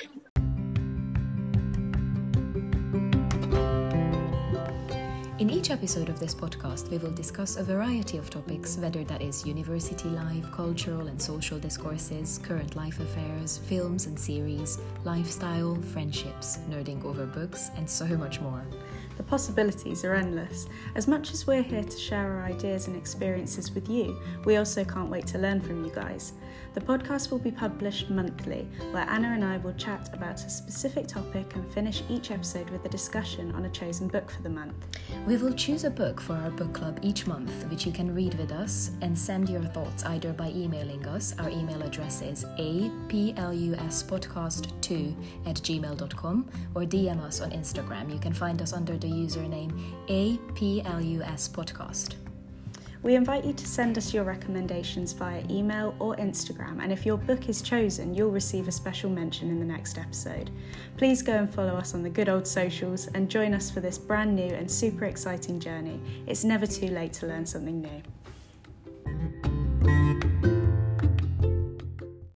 Speaker 1: In each episode of this podcast, we will discuss a variety of topics, whether that is university life, cultural and social discourses, current life affairs, films and series, lifestyle, friendships, nerding over books, and so much more.
Speaker 2: The possibilities are endless. As much as we're here to share our ideas and experiences with you, we also can't wait to learn from you guys. The podcast will be published monthly, where Anna and I will chat about a specific topic and finish each episode with a discussion on a chosen book for the month.
Speaker 1: We will choose a book for our book club each month, which you can read with us and send your thoughts either by emailing us. Our email address is apluspodcast2 at gmail.com or DM us on Instagram. You can find us under the username apluspodcast.
Speaker 2: We invite you to send us your recommendations via email or Instagram, and if your book is chosen, you'll receive a special mention in the next episode. Please go and follow us on the good old socials and join us for this brand new and super exciting journey. It's never too late to learn something new.